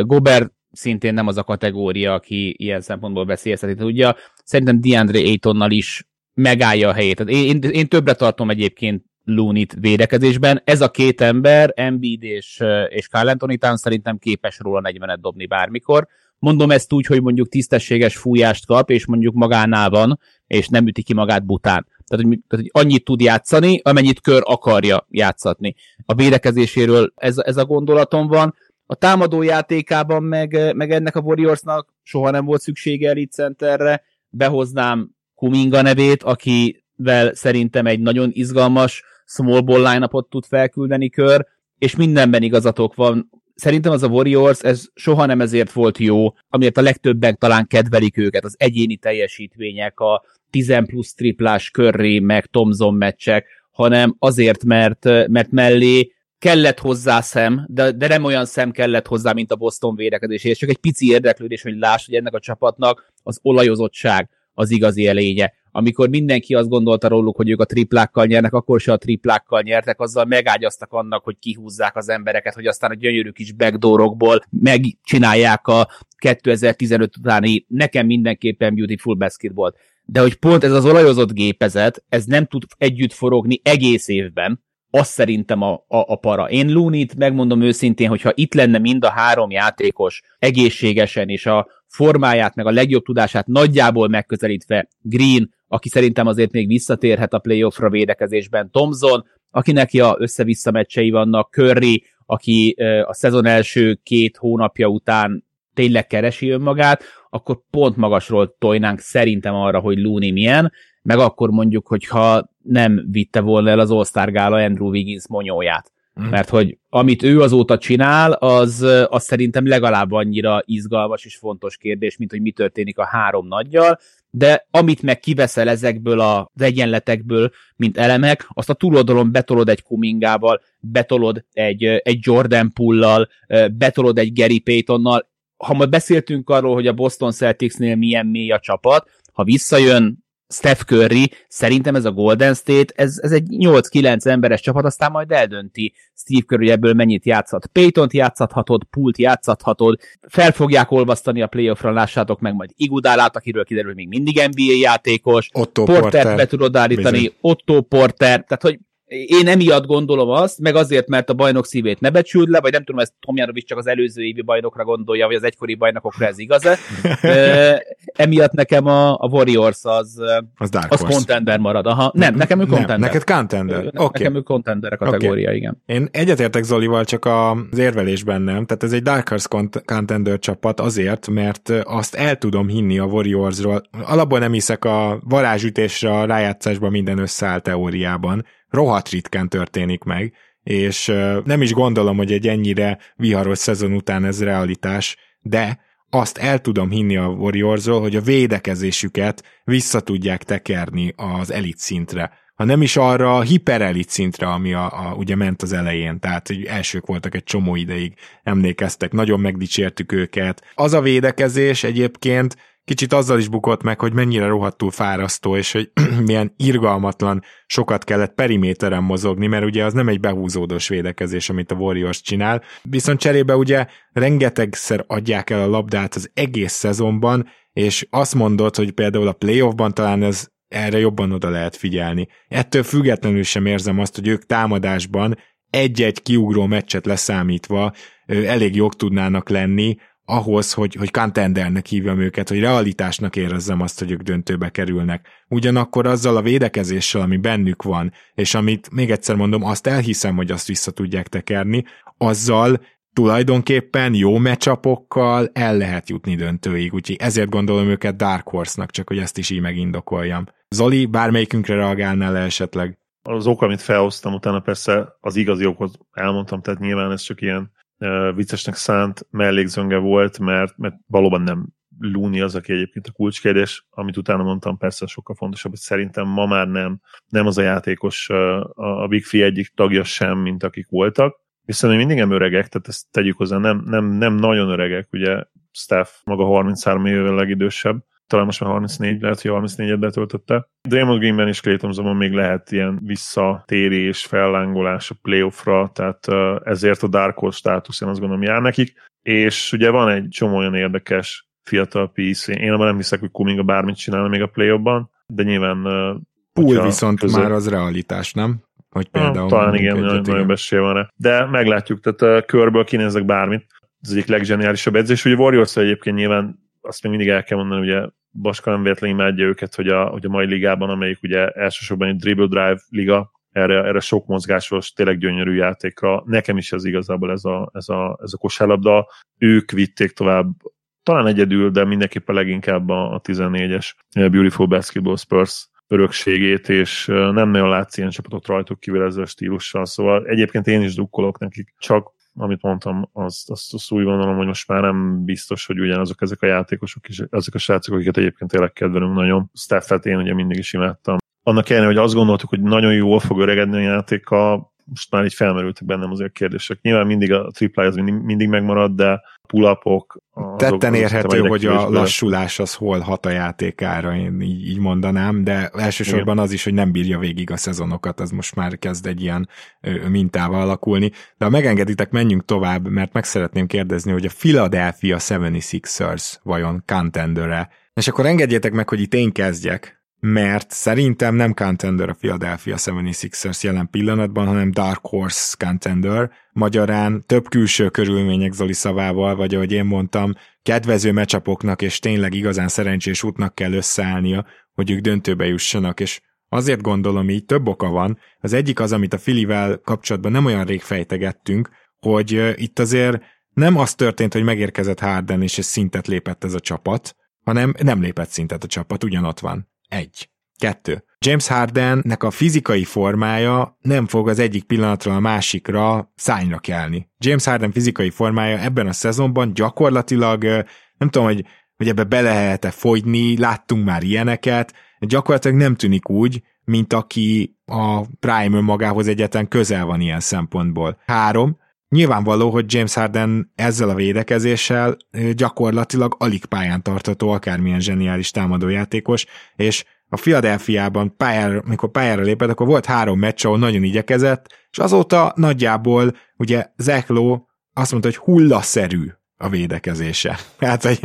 Gobert szintén nem az a kategória, aki ilyen szempontból veszélyezteti Ugye Szerintem DeAndre Aytonnal is megállja a helyét. Én, én, én többre tartom egyébként Loonit védekezésben. Ez a két ember, Embiid és, és Carl Anthony Towns szerintem képes róla 40-et dobni bármikor. Mondom ezt úgy, hogy mondjuk tisztességes fújást kap, és mondjuk magánál van, és nem üti ki magát bután. Tehát, hogy, tehát, hogy annyit tud játszani, amennyit kör akarja játszatni. A védekezéséről ez, ez a gondolatom van. A támadó játékában meg, meg ennek a Warriorsnak soha nem volt szüksége Elite Centerre. Behoznám Kuminga nevét, akivel szerintem egy nagyon izgalmas small ball line tud felküldeni kör, és mindenben igazatok van. Szerintem az a Warriors, ez soha nem ezért volt jó, amiért a legtöbben talán kedvelik őket, az egyéni teljesítmények, a 10 plusz triplás körré, meg Tomzon meccsek, hanem azért, mert, mert mellé kellett hozzá szem, de, de nem olyan szem kellett hozzá, mint a Boston védekezéséhez. Csak egy pici érdeklődés, hogy láss, hogy ennek a csapatnak az olajozottság az igazi elénye. Amikor mindenki azt gondolta róluk, hogy ők a triplákkal nyernek, akkor se a triplákkal nyertek, azzal megágyaztak annak, hogy kihúzzák az embereket, hogy aztán a gyönyörű kis backdoorokból megcsinálják a 2015 utáni nekem mindenképpen beautiful basketball. De hogy pont ez az olajozott gépezet, ez nem tud együtt forogni egész évben, az szerintem a, a, a para. Én Lunit megmondom őszintén, hogyha itt lenne mind a három játékos egészségesen, és a formáját, meg a legjobb tudását nagyjából megközelítve Green, aki szerintem azért még visszatérhet a playoffra védekezésben, Thompson, akinek ja össze-vissza meccsei vannak, Curry, aki a szezon első két hónapja után tényleg keresi önmagát, akkor pont magasról tojnánk szerintem arra, hogy Looney milyen, meg akkor mondjuk, hogyha nem vitte volna el az All-Star Gála Andrew Wiggins monyóját. Mm. Mert hogy amit ő azóta csinál, az, az szerintem legalább annyira izgalmas és fontos kérdés, mint hogy mi történik a három nagyjal, de amit meg kiveszel ezekből az egyenletekből, mint elemek, azt a túloldalon betolod egy Kumingával, betolod egy, egy Jordan Pullal, betolod egy Gary Paytonnal. Ha majd beszéltünk arról, hogy a Boston Celticsnél milyen mély a csapat, ha visszajön Steph Curry, szerintem ez a Golden State, ez, ez egy 8-9 emberes csapat, aztán majd eldönti Steve Curry ebből mennyit játszhat. Payton-t játszhatod, Pult játszhatod, fel fogják olvasztani a playoffra, lássátok meg majd Igudálát, akiről kiderül, még mindig NBA játékos, Otto Porter, Porter be tudod állítani, bizony. Otto Porter, tehát hogy én emiatt gondolom azt, meg azért, mert a bajnok szívét ne becsüld le, vagy nem tudom, ezt Tomjanovic csak az előző évi bajnokra gondolja, vagy az egykori bajnokokra ez igaz-e. (laughs) e, emiatt nekem a, a Warriors az, az, az contender marad. Aha, nem, nekem ő contender. Nem, neked contender? Ne, okay. Nekem ő contender a kategória, okay. igen. Én egyetértek Zolival, csak az érvelésben nem. Tehát ez egy Dark Horse contender csapat azért, mert azt el tudom hinni a Warriorsról. Alapból nem hiszek a varázsütésre, a rájátszásban minden összeáll teóriában rohadt ritkán történik meg, és nem is gondolom, hogy egy ennyire viharos szezon után ez realitás, de azt el tudom hinni a Warriorsról, hogy a védekezésüket vissza tudják tekerni az elit szintre. Ha nem is arra a hiperelit szintre, ami a, a, ugye ment az elején, tehát hogy elsők voltak egy csomó ideig, emlékeztek, nagyon megdicsértük őket. Az a védekezés egyébként kicsit azzal is bukott meg, hogy mennyire rohadtul fárasztó, és hogy (clears throat) milyen irgalmatlan sokat kellett periméteren mozogni, mert ugye az nem egy behúzódós védekezés, amit a Warriors csinál. Viszont cserébe ugye rengetegszer adják el a labdát az egész szezonban, és azt mondod, hogy például a playoffban talán ez erre jobban oda lehet figyelni. Ettől függetlenül sem érzem azt, hogy ők támadásban egy-egy kiugró meccset leszámítva elég jók tudnának lenni, ahhoz, hogy, hogy contendernek hívjam őket, hogy realitásnak érezzem azt, hogy ők döntőbe kerülnek. Ugyanakkor azzal a védekezéssel, ami bennük van, és amit még egyszer mondom, azt elhiszem, hogy azt vissza tudják tekerni, azzal tulajdonképpen jó mecsapokkal el lehet jutni döntőig, úgyhogy ezért gondolom őket Dark Horse-nak, csak hogy ezt is így megindokoljam. Zoli, bármelyikünkre reagálnál le esetleg? Az ok, amit felhoztam, utána persze az igazi okot elmondtam, tehát nyilván ez csak ilyen viccesnek szánt mellékzönge volt, mert, mert valóban nem Looney az, aki egyébként a kulcskérdés, amit utána mondtam, persze sokkal fontosabb, hogy szerintem ma már nem, nem az a játékos a Big Fi egyik tagja sem, mint akik voltak, viszont még mindig nem öregek, tehát ezt tegyük hozzá, nem, nem, nem nagyon öregek, ugye Steph maga 33 évvel legidősebb, talán most már 34, lehet, hogy 34-et betöltötte. Draymond Greenben és Clay Thompsonban még lehet ilyen visszatérés, fellángolás a playoffra, tehát ezért a Dark Horse státusz, én azt gondolom jár nekik. És ugye van egy csomó olyan érdekes fiatal piece, én abban nem hiszek, hogy Kuminga bármit csinálna még a playoffban, de nyilván Pool viszont között... már az realitás, nem? Hogy például talán igen, nagyon, nagyon besél van rá. De meglátjuk, tehát körből kinézek bármit. Ez egyik leggeniálisabb edzés. Ugye Warriors egyébként nyilván azt még mindig el kell mondani, ugye Baska nem véletlenül imádja őket, hogy a, hogy a mai ligában, amelyik ugye elsősorban egy dribble drive liga, erre, erre sok mozgásos, tényleg gyönyörű játékra. Nekem is ez igazából ez a, ez a, ez a kosárlabda. Ők vitték tovább talán egyedül, de mindenképpen leginkább a, a 14-es Beautiful Basketball Spurs örökségét, és nem nagyon látsz ilyen csapatot rajtuk kívül ezzel a stílussal, szóval egyébként én is dukkolok nekik, csak amit mondtam, azt, azt, azt úgy gondolom, hogy most már nem biztos, hogy ugyanazok ezek a játékosok is, ezek a srácok, akiket egyébként tényleg kedvelünk nagyon. Steffet én ugye mindig is imádtam. Annak ellenére, hogy azt gondoltuk, hogy nagyon jól fog öregedni a játéka, most már így felmerültek bennem azért a kérdések. Nyilván mindig a tripláj az mindig, mindig megmarad, de pull-upok... Tetten érhető, hogy a lassulás az hol hat a játékára, én így, így mondanám, de elsősorban Igen. az is, hogy nem bírja végig a szezonokat, az most már kezd egy ilyen mintával alakulni. De ha megengeditek, menjünk tovább, mert meg szeretném kérdezni, hogy a Philadelphia 76ers vajon contender És akkor engedjétek meg, hogy itt én kezdjek, mert szerintem nem contender a Philadelphia 76ers jelen pillanatban, hanem Dark Horse contender, magyarán több külső körülmények Zoli szavával, vagy ahogy én mondtam, kedvező mecsapoknak és tényleg igazán szerencsés útnak kell összeállnia, hogy ők döntőbe jussanak, és azért gondolom így több oka van. Az egyik az, amit a Filivel kapcsolatban nem olyan rég fejtegettünk, hogy itt azért nem az történt, hogy megérkezett Harden és egy szintet lépett ez a csapat, hanem nem lépett szintet a csapat, ugyanott van. Egy. Kettő. James Hardennek a fizikai formája nem fog az egyik pillanatra a másikra szányra kelni. James Harden fizikai formája ebben a szezonban gyakorlatilag, nem tudom, hogy, hogy ebbe be lehet-e fogyni, láttunk már ilyeneket, gyakorlatilag nem tűnik úgy, mint aki a Prime magához egyetlen közel van ilyen szempontból. Három, Nyilvánvaló, hogy James Harden ezzel a védekezéssel gyakorlatilag alig pályán tartató akármilyen zseniális támadójátékos, és a Philadelphiában pályára, mikor pályára lépett, akkor volt három meccs, ahol nagyon igyekezett, és azóta nagyjából ugye Zach Lowe azt mondta, hogy hullaszerű a védekezése. (laughs) Hát hogy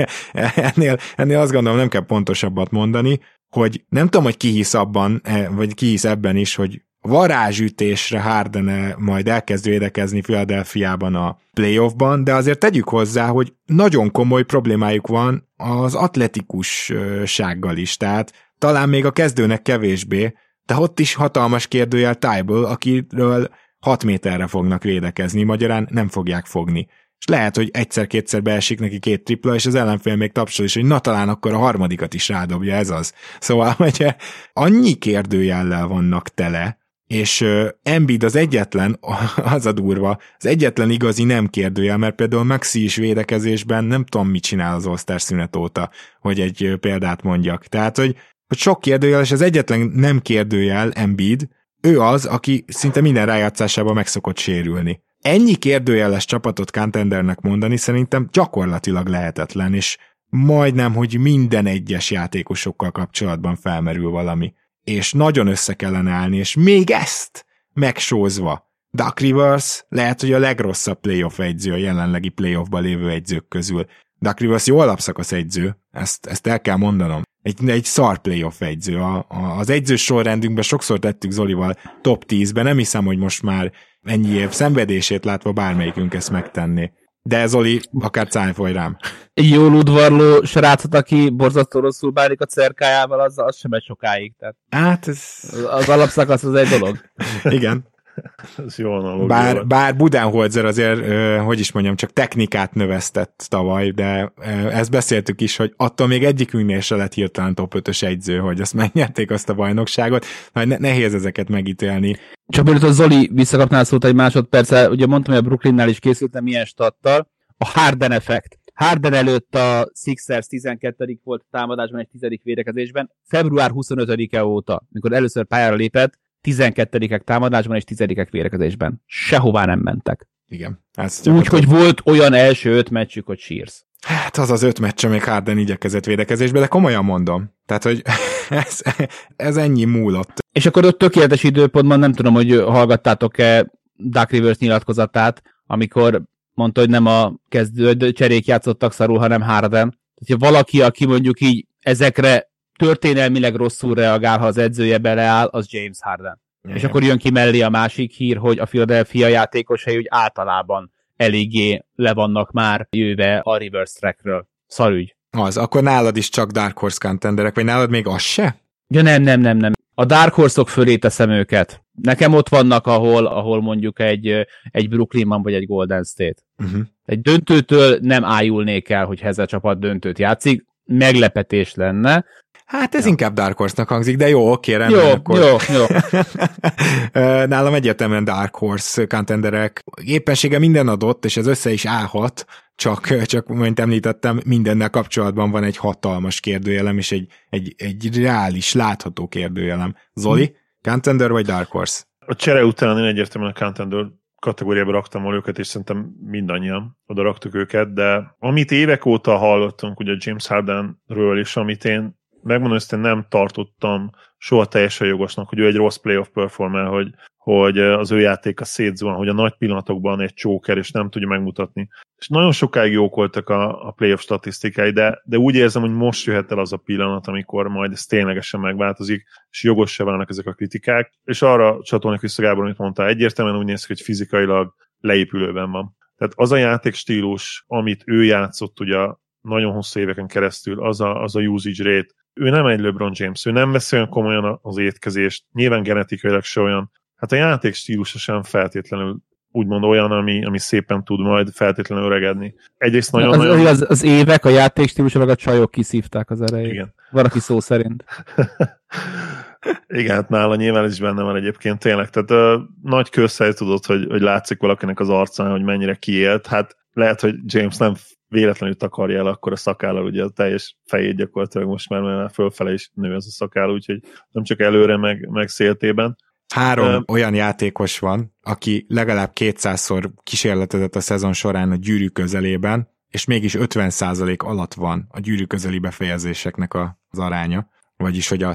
ennél, ennél azt gondolom nem kell pontosabbat mondani, hogy nem tudom, hogy ki hisz abban, e, vagy ki hisz ebben is, hogy varázsütésre Hardene majd elkezd védekezni Philadelphiában a playoffban, de azért tegyük hozzá, hogy nagyon komoly problémájuk van az atletikussággal is, tehát talán még a kezdőnek kevésbé, de ott is hatalmas kérdőjel Tybal, akiről 6 méterre fognak védekezni, magyarán nem fogják fogni. És lehet, hogy egyszer-kétszer beesik neki két tripla, és az ellenfél még tapsol is, hogy na talán akkor a harmadikat is rádobja, ez az. Szóval, (laughs) hogy annyi kérdőjellel vannak tele, és Embiid az egyetlen, (laughs) az a durva, az egyetlen igazi nem kérdőjel, mert például Maxi is védekezésben nem tudom, mit csinál az All-Star szünet óta, hogy egy példát mondjak. Tehát, hogy, hogy sok kérdőjel, és az egyetlen nem kérdőjel Embiid, ő az, aki szinte minden rájátszásában meg szokott sérülni. Ennyi kérdőjeles csapatot contendernek mondani szerintem gyakorlatilag lehetetlen, és majdnem, hogy minden egyes játékosokkal kapcsolatban felmerül valami és nagyon össze kellene állni, és még ezt megsózva. Duck Rivers lehet, hogy a legrosszabb playoff egyző a jelenlegi playoffban lévő egyzők közül. Duck Rivers jó alapszakasz egyző, ezt, ezt el kell mondanom. Egy, egy szar playoff egyző. A, a, az egyzős sorrendünkben sokszor tettük Zolival top 10-be, nem hiszem, hogy most már ennyi év szenvedését látva bármelyikünk ezt megtenné. De Zoli, akár cájfoly rám. Jó udvarló srácot, aki borzasztó rosszul bánik a cerkájával, az, az sem egy sokáig. Tehát hát ez... Az alapszakasz az egy dolog. Igen. (laughs) Ez jó analógia. Bár, bár Budenholzer azért, hogy is mondjam, csak technikát növesztett tavaly, de ezt beszéltük is, hogy attól még egyikünknél se lett hirtelen top 5-ös egyző, hogy azt megnyerték azt a bajnokságot, ne, nehéz ezeket megítélni. Csak mielőtt a Zoli visszakapnál szót egy másodperccel, ugye mondtam, hogy a Brooklynnál is készültem ilyen stattal, a Harden effekt. Harden előtt a Sixers 12. volt támadásban, egy 10. védekezésben. Február 25-e óta, mikor először pályára lépett, 12 támadásban és 10 védekezésben. Sehová nem mentek. Igen. Úgy, hogy volt olyan első öt meccsük, hogy sírsz. Hát az az öt meccse még Harden igyekezett védekezésbe, de komolyan mondom. Tehát, hogy (laughs) ez, ez ennyi múlott. És akkor ott tökéletes időpontban nem tudom, hogy hallgattátok-e Duck Rivers nyilatkozatát, amikor mondta, hogy nem a kezdő cserék játszottak szarul, hanem Harden. Tehát, ha valaki, aki mondjuk így ezekre történelmileg rosszul reagál, ha az edzője beleáll, az James Harden. Igen. És akkor jön ki mellé a másik hír, hogy a Philadelphia játékosai úgy általában eléggé le vannak már jöve a reverse trackről. Szarügy. Az, akkor nálad is csak Dark Horse contenderek, vagy nálad még az se? Ja nem, nem, nem, nem. A Dark Horse-ok fölé teszem őket. Nekem ott vannak, ahol, ahol mondjuk egy, egy Brooklynban vagy egy Golden State. Uh-huh. Egy döntőtől nem ájulnék el, hogy ez a csapat döntőt játszik. Meglepetés lenne, Hát ez ja. inkább Dark Horse-nak hangzik, de jó, oké, rendben. Jó, akkor... jó, jó. (laughs) Nálam egyértelműen Dark Horse contenderek. Éppensége minden adott, és ez össze is állhat, csak, csak mint említettem, mindennel kapcsolatban van egy hatalmas kérdőjelem, és egy, egy, egy reális, látható kérdőjelem. Zoli, hmm. contender vagy Dark Horse? A csere után én egyértelműen a contender kategóriába raktam volna őket, és szerintem mindannyian oda raktuk őket, de amit évek óta hallottunk ugye James Hardenről, és amit én megmondom, hogy nem tartottam soha teljesen jogosnak, hogy ő egy rossz playoff performer, hogy, hogy az ő játéka szétzuhan, hogy a nagy pillanatokban egy csóker, és nem tudja megmutatni. És nagyon sokáig jók voltak a, a playoff statisztikái, de, de úgy érzem, hogy most jöhet el az a pillanat, amikor majd ez ténylegesen megváltozik, és jogos se válnak ezek a kritikák. És arra csatolnak vissza Gábor, amit mondta, egyértelműen úgy néz ki, hogy fizikailag leépülőben van. Tehát az a játékstílus, amit ő játszott ugye nagyon hosszú éveken keresztül, az a, az a usage rate, ő nem egy LeBron James, ő nem veszi olyan komolyan az étkezést, nyilván genetikailag se olyan, hát a játék stílusa sem feltétlenül úgymond olyan, ami, ami szépen tud majd feltétlenül öregedni. Egyrészt nagyon... Az, nagyon... az, az évek, a játék stílusa, meg a csajok kiszívták az erejét. Igen. Valaki szó szerint. (laughs) Igen, hát nála nyilván ez is benne van egyébként tényleg. Tehát ö, nagy közhely tudod, hogy, hogy látszik valakinek az arcán, hogy mennyire kiélt. Hát lehet, hogy James nem véletlenül takarja el akkor a szakállal, ugye a teljes fejét gyakorlatilag most már, már fölfele is nő ez a szakáll, úgyhogy nem csak előre, meg, meg széltében. Három uh, olyan játékos van, aki legalább 200-szor kísérletezett a szezon során a gyűrű közelében, és mégis 50% alatt van a gyűrű közeli befejezéseknek az aránya, vagyis hogy a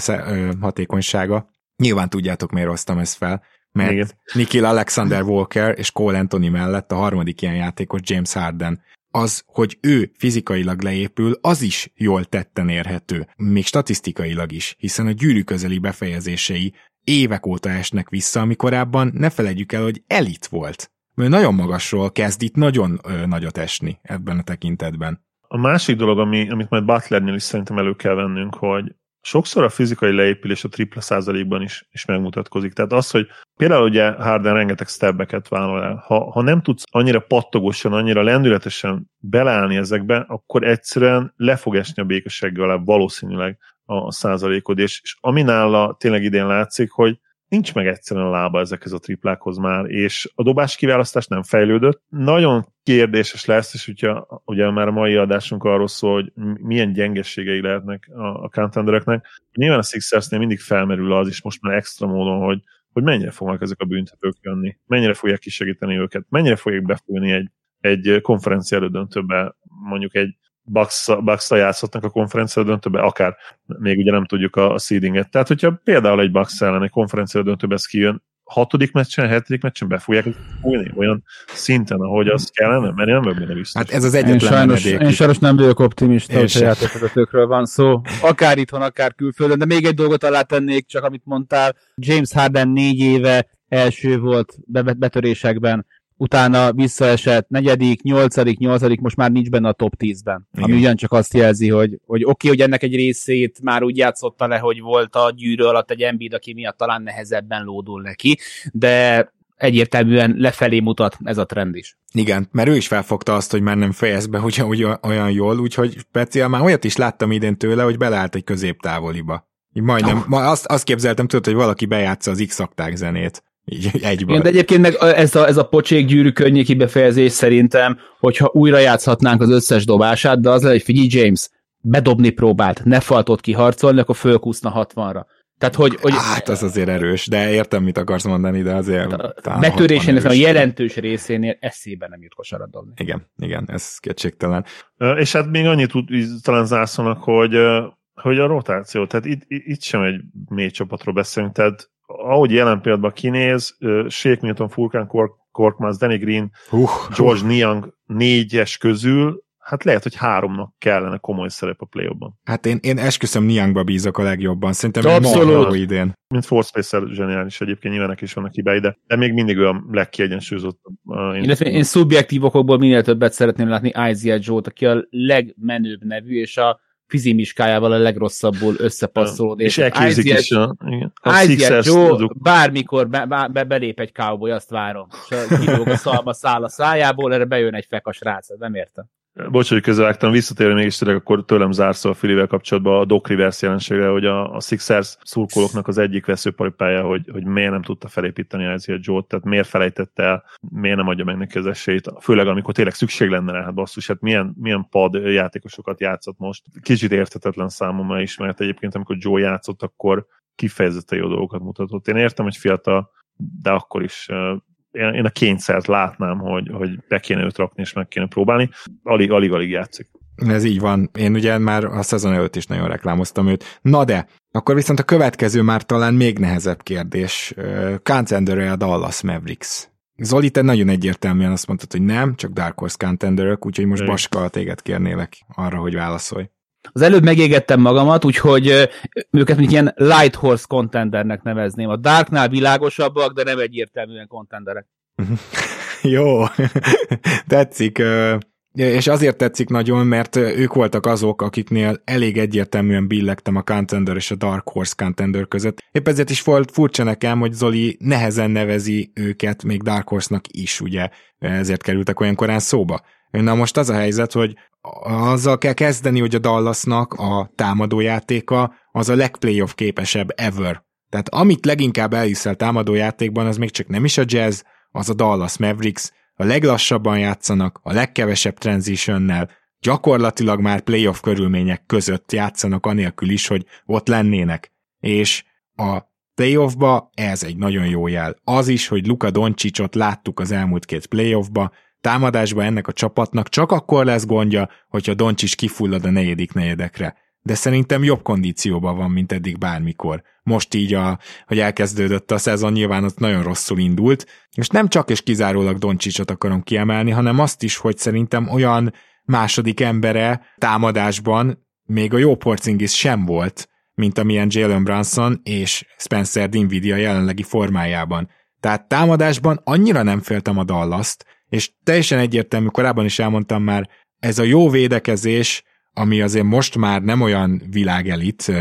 hatékonysága. Nyilván tudjátok, miért hoztam ezt fel, mert Igen. Nikhil Alexander Walker és Cole Anthony mellett a harmadik ilyen játékos James Harden az, hogy ő fizikailag leépül, az is jól tetten érhető, még statisztikailag is, hiszen a gyűrű közeli befejezései évek óta esnek vissza, amikorábban ne felejtjük el, hogy elit volt. Ő nagyon magasról kezd itt nagyon ö, nagyot esni ebben a tekintetben. A másik dolog, ami, amit majd Butlernél is szerintem elő kell vennünk, hogy sokszor a fizikai leépülés a tripla százalékban is, is megmutatkozik. Tehát az, hogy például ugye Harden rengeteg stebbeket vállal el. Ha, ha nem tudsz annyira pattogosan, annyira lendületesen beleállni ezekbe, akkor egyszerűen le fog esni a békességgel valószínűleg a százalékod, és, és ami nála tényleg idén látszik, hogy nincs meg egyszerűen a lába ezekhez a triplákhoz már, és a dobás kiválasztás nem fejlődött. Nagyon kérdéses lesz, és ugye, ugye már a mai adásunk arról szól, hogy milyen gyengességei lehetnek a, a contendereknek. Nyilván a Sixersnél mindig felmerül az is most már extra módon, hogy, hogy mennyire fognak ezek a büntetők jönni, mennyire fogják kisegíteni őket, mennyire fogják befújni egy, egy konferencia elődöntőbe mondjuk egy bucks játszhatnak a konferencia döntőbe, akár még ugye nem tudjuk a, a seedinget. Tehát, hogyha például egy Bucks ellen egy konferencia döntőbe ez kijön, hatodik meccsen, hetedik meccsen be fogják fújni olyan szinten, ahogy az kellene, mert én nem vagyok benne biztos. Hát ez az egyetlen én sajnos, én sajnos nem vagyok optimista, hogy a játékvezetőkről van szó. Akár itthon, akár külföldön, de még egy dolgot alá tennék, csak amit mondtál, James Harden négy éve első volt betörésekben, utána visszaesett negyedik, nyolcadik, nyolcadik, most már nincs benne a top 10-ben. Igen. Ami ugyancsak azt jelzi, hogy, hogy oké, okay, hogy ennek egy részét már úgy játszotta le, hogy volt a gyűrű alatt egy Embiid, aki miatt talán nehezebben lódul neki, de egyértelműen lefelé mutat ez a trend is. Igen, mert ő is felfogta azt, hogy már nem fejez be hogy olyan jól, úgyhogy speciál már olyat is láttam idén tőle, hogy beleállt egy középtávoliba. Így majdnem, oh. ma azt, azt képzeltem, tudod, hogy valaki bejátsza az x zenét így. (laughs) Igen, de egyébként meg ez a, ez a pocsék gyűrű könnyéki befejezés szerintem, hogyha újra játszhatnánk az összes dobását, de az lehet, hogy figyelj James, bedobni próbált, ne faltott kiharcolni, akkor fölkúszna 60-ra. Tehát, hogy, hogy Hát az azért erős, de értem, mit akarsz mondani, de azért... a betörésének a jelentős részénél eszébe nem jut kosarat dobni. Igen, igen, ez kétségtelen. És hát még annyit tud talán zárszónak, hogy, hogy a rotáció, tehát itt, itt sem egy mély csapatról beszélünk, tehát ahogy jelen pillanatban kinéz, Shake Milton, Furkan Korkmaz, Danny Green, uh, George uh. Niang négyes közül hát lehet, hogy háromnak kellene komoly szerep a play ban Hát én, én esküszöm Niangba bízok a legjobban. Szerintem Abszolút. idén. Mint Force Spacer zseniális egyébként, nyilván is vannak hibái, de, de még mindig olyan legkiegyensúlyozott. Uh, én, én szubjektív okokból minél többet szeretném látni Isaiah Joe-t, aki a legmenőbb nevű, és a fizimiskájával a legrosszabbul összepasszolód. És elképzik is a, igen. a Joe bármikor be, be, belép egy cowboy, azt várom. És kilóg a szalma száll a szájából, erre bejön egy fekas rác, nem értem. Bocs, hogy közövágtam, visszatérve mégis tényleg akkor tőlem zárszol a Filivel kapcsolatban a Doc Rivers jelenségre, hogy a, a Sixers szurkolóknak az egyik veszőparipája, hogy, hogy miért nem tudta felépíteni az Joe-t, tehát miért felejtette el, miért nem adja meg neki az esélyt, főleg amikor tényleg szükség lenne rá, hát basszus, hát milyen, milyen pad játékosokat játszott most. Kicsit érthetetlen számomra is, mert egyébként amikor Joe játszott, akkor kifejezetten jó dolgokat mutatott. Én értem, hogy fiatal, de akkor is én a kényszert látnám, hogy, hogy be kéne őt rakni és meg kéne próbálni. Alig, alig, alig játszik. Ez így van. Én ugye már a szezon előtt is nagyon reklámoztam őt. Na de, akkor viszont a következő már talán még nehezebb kérdés. contender a Dallas Mavericks? Zoli, te nagyon egyértelműen azt mondtad, hogy nem, csak Dark Horse contenderök, úgyhogy most Baska, téged kérnélek arra, hogy válaszolj. Az előbb megégettem magamat, úgyhogy őket mint ilyen light horse contendernek nevezném. A Darknál világosabbak, de nem egyértelműen contenderek. (laughs) Jó, (laughs) tetszik. És azért tetszik nagyon, mert ők voltak azok, akiknél elég egyértelműen billegtem a Contender és a Dark Horse Contender között. Épp ezért is volt furcsa nekem, hogy Zoli nehezen nevezi őket még Dark Horse-nak is, ugye ezért kerültek olyan korán szóba. Na most az a helyzet, hogy azzal kell kezdeni, hogy a Dallasnak a támadójátéka az a legplayoff képesebb ever. Tehát amit leginkább elhiszel támadójátékban, az még csak nem is a jazz, az a Dallas Mavericks, a leglassabban játszanak, a legkevesebb transitionnel, gyakorlatilag már playoff körülmények között játszanak anélkül is, hogy ott lennének. És a playoffba ez egy nagyon jó jel. Az is, hogy Luka Doncsicsot láttuk az elmúlt két playoffba, támadásban ennek a csapatnak csak akkor lesz gondja, hogyha Doncsics kifullad a negyedik negyedekre. De szerintem jobb kondícióban van, mint eddig bármikor. Most így, a, hogy elkezdődött a szezon, nyilván ott nagyon rosszul indult, és nem csak és kizárólag Doncsicsot akarom kiemelni, hanem azt is, hogy szerintem olyan második embere támadásban még a jó Porzingis sem volt, mint amilyen Jalen Brunson és Spencer Dinwiddie a jelenlegi formájában. Tehát támadásban annyira nem féltem a Dallas-t, és teljesen egyértelmű, korábban is elmondtam már, ez a jó védekezés, ami azért most már nem olyan világelit,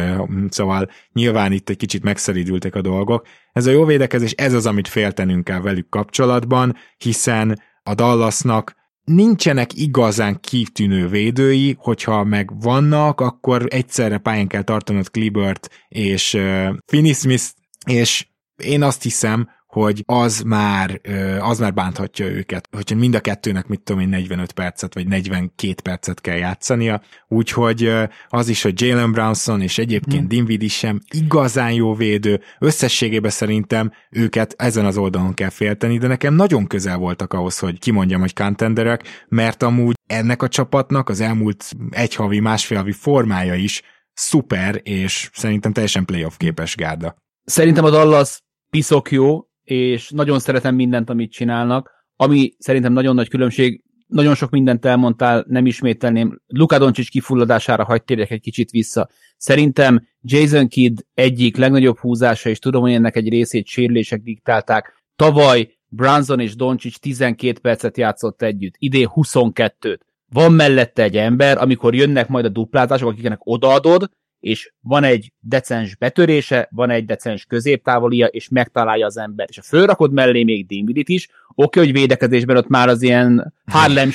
szóval nyilván itt egy kicsit megszeridültek a dolgok. Ez a jó védekezés, ez az, amit féltenünk kell velük kapcsolatban, hiszen a Dallasnak nincsenek igazán kitűnő védői, hogyha meg vannak, akkor egyszerre pályán kell tartanod Klibert és uh, Finney Smith, és én azt hiszem, hogy az már, az már bánthatja őket, hogyha mind a kettőnek, mit tudom én, 45 percet vagy 42 percet kell játszania, úgyhogy az is, hogy Jalen Brownson és egyébként hmm. Dinwiddie sem igazán jó védő, összességében szerintem őket ezen az oldalon kell félteni, de nekem nagyon közel voltak ahhoz, hogy kimondjam, hogy contenderek, mert amúgy ennek a csapatnak az elmúlt egy havi, másfél havi formája is szuper, és szerintem teljesen playoff képes gárda. Szerintem a Dallas piszok jó, és nagyon szeretem mindent, amit csinálnak. Ami szerintem nagyon nagy különbség, nagyon sok mindent elmondtál, nem ismételném. Luka Doncic kifulladására hagyd térjek egy kicsit vissza. Szerintem Jason Kidd egyik legnagyobb húzása, és tudom, hogy ennek egy részét sérülések diktálták. Tavaly Branson és Doncic 12 percet játszott együtt, idén 22-t. Van mellette egy ember, amikor jönnek majd a duplázások, akiknek odaadod, és van egy decens betörése, van egy decens középtávolia, és megtalálja az ember. És ha fölrakod mellé még Dinvidit is, oké, hogy védekezésben ott már az ilyen Harlem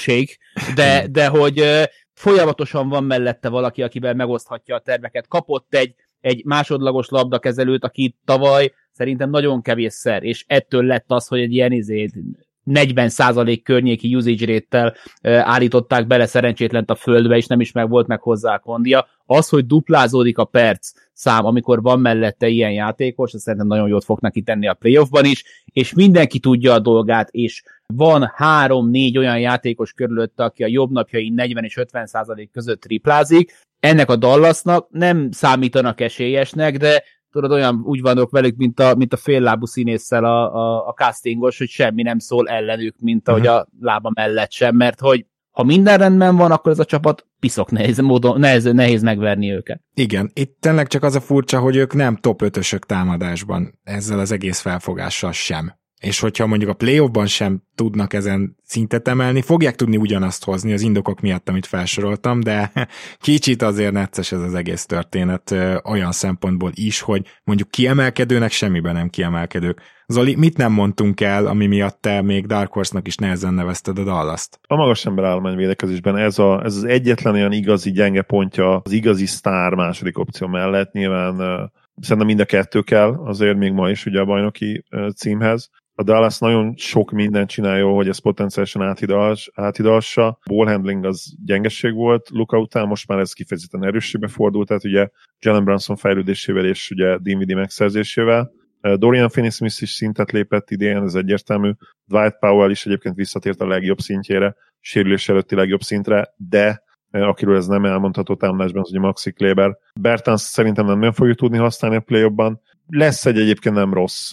de, de hogy folyamatosan van mellette valaki, akivel megoszthatja a terveket. Kapott egy egy másodlagos labdakezelőt, aki tavaly szerintem nagyon kevésszer, és ettől lett az, hogy egy ilyen izét 40% környéki usage rate állították bele szerencsétlent a földbe, és nem is meg volt meg hozzá a kondia. Az, hogy duplázódik a perc szám, amikor van mellette ilyen játékos, azt szerintem nagyon jót fog neki tenni a playoffban is, és mindenki tudja a dolgát, és van három-négy olyan játékos körülött, aki a jobb napjai 40 és 50 százalék között triplázik, ennek a Dallasnak nem számítanak esélyesnek, de tudod, olyan úgy vannak velük, mint a, mint a féllábú színésszel a, a, a castingos, hogy semmi nem szól ellenük, mint ahogy uh-huh. a lába mellett sem, mert hogy ha minden rendben van, akkor ez a csapat piszok nehéz, módon, nehéz, nehéz megverni őket. Igen, itt tényleg csak az a furcsa, hogy ők nem top 5 támadásban ezzel az egész felfogással sem és hogyha mondjuk a playoffban sem tudnak ezen szintet emelni, fogják tudni ugyanazt hozni az indokok miatt, amit felsoroltam, de (laughs) kicsit azért necces ez az egész történet olyan szempontból is, hogy mondjuk kiemelkedőnek semmiben nem kiemelkedők. Zoli, mit nem mondtunk el, ami miatt te még Dark Horse-nak is nehezen nevezted a Dallas-t? A magas ember állomány védekezésben ez, a, ez az egyetlen olyan igazi gyenge pontja az igazi sztár második opció mellett. Nyilván szerintem mind a kettő kell azért még ma is ugye a bajnoki címhez a Dallas nagyon sok mindent csinál jó, hogy ez potenciálisan áthidass, áthidassa. Ball handling az gyengeség volt Luka után, most már ez kifejezetten erősségbe fordult, tehát ugye Jalen Brunson fejlődésével és ugye DVD megszerzésével. Dorian Finney-Smith is szintet lépett idén, ez egyértelmű. Dwight Powell is egyébként visszatért a legjobb szintjére, sérülés előtti legjobb szintre, de akiről ez nem elmondható támadásban, az ugye Maxi Kleber. Bertans szerintem nem nagyon fogjuk tudni használni a play Lesz egy egyébként nem rossz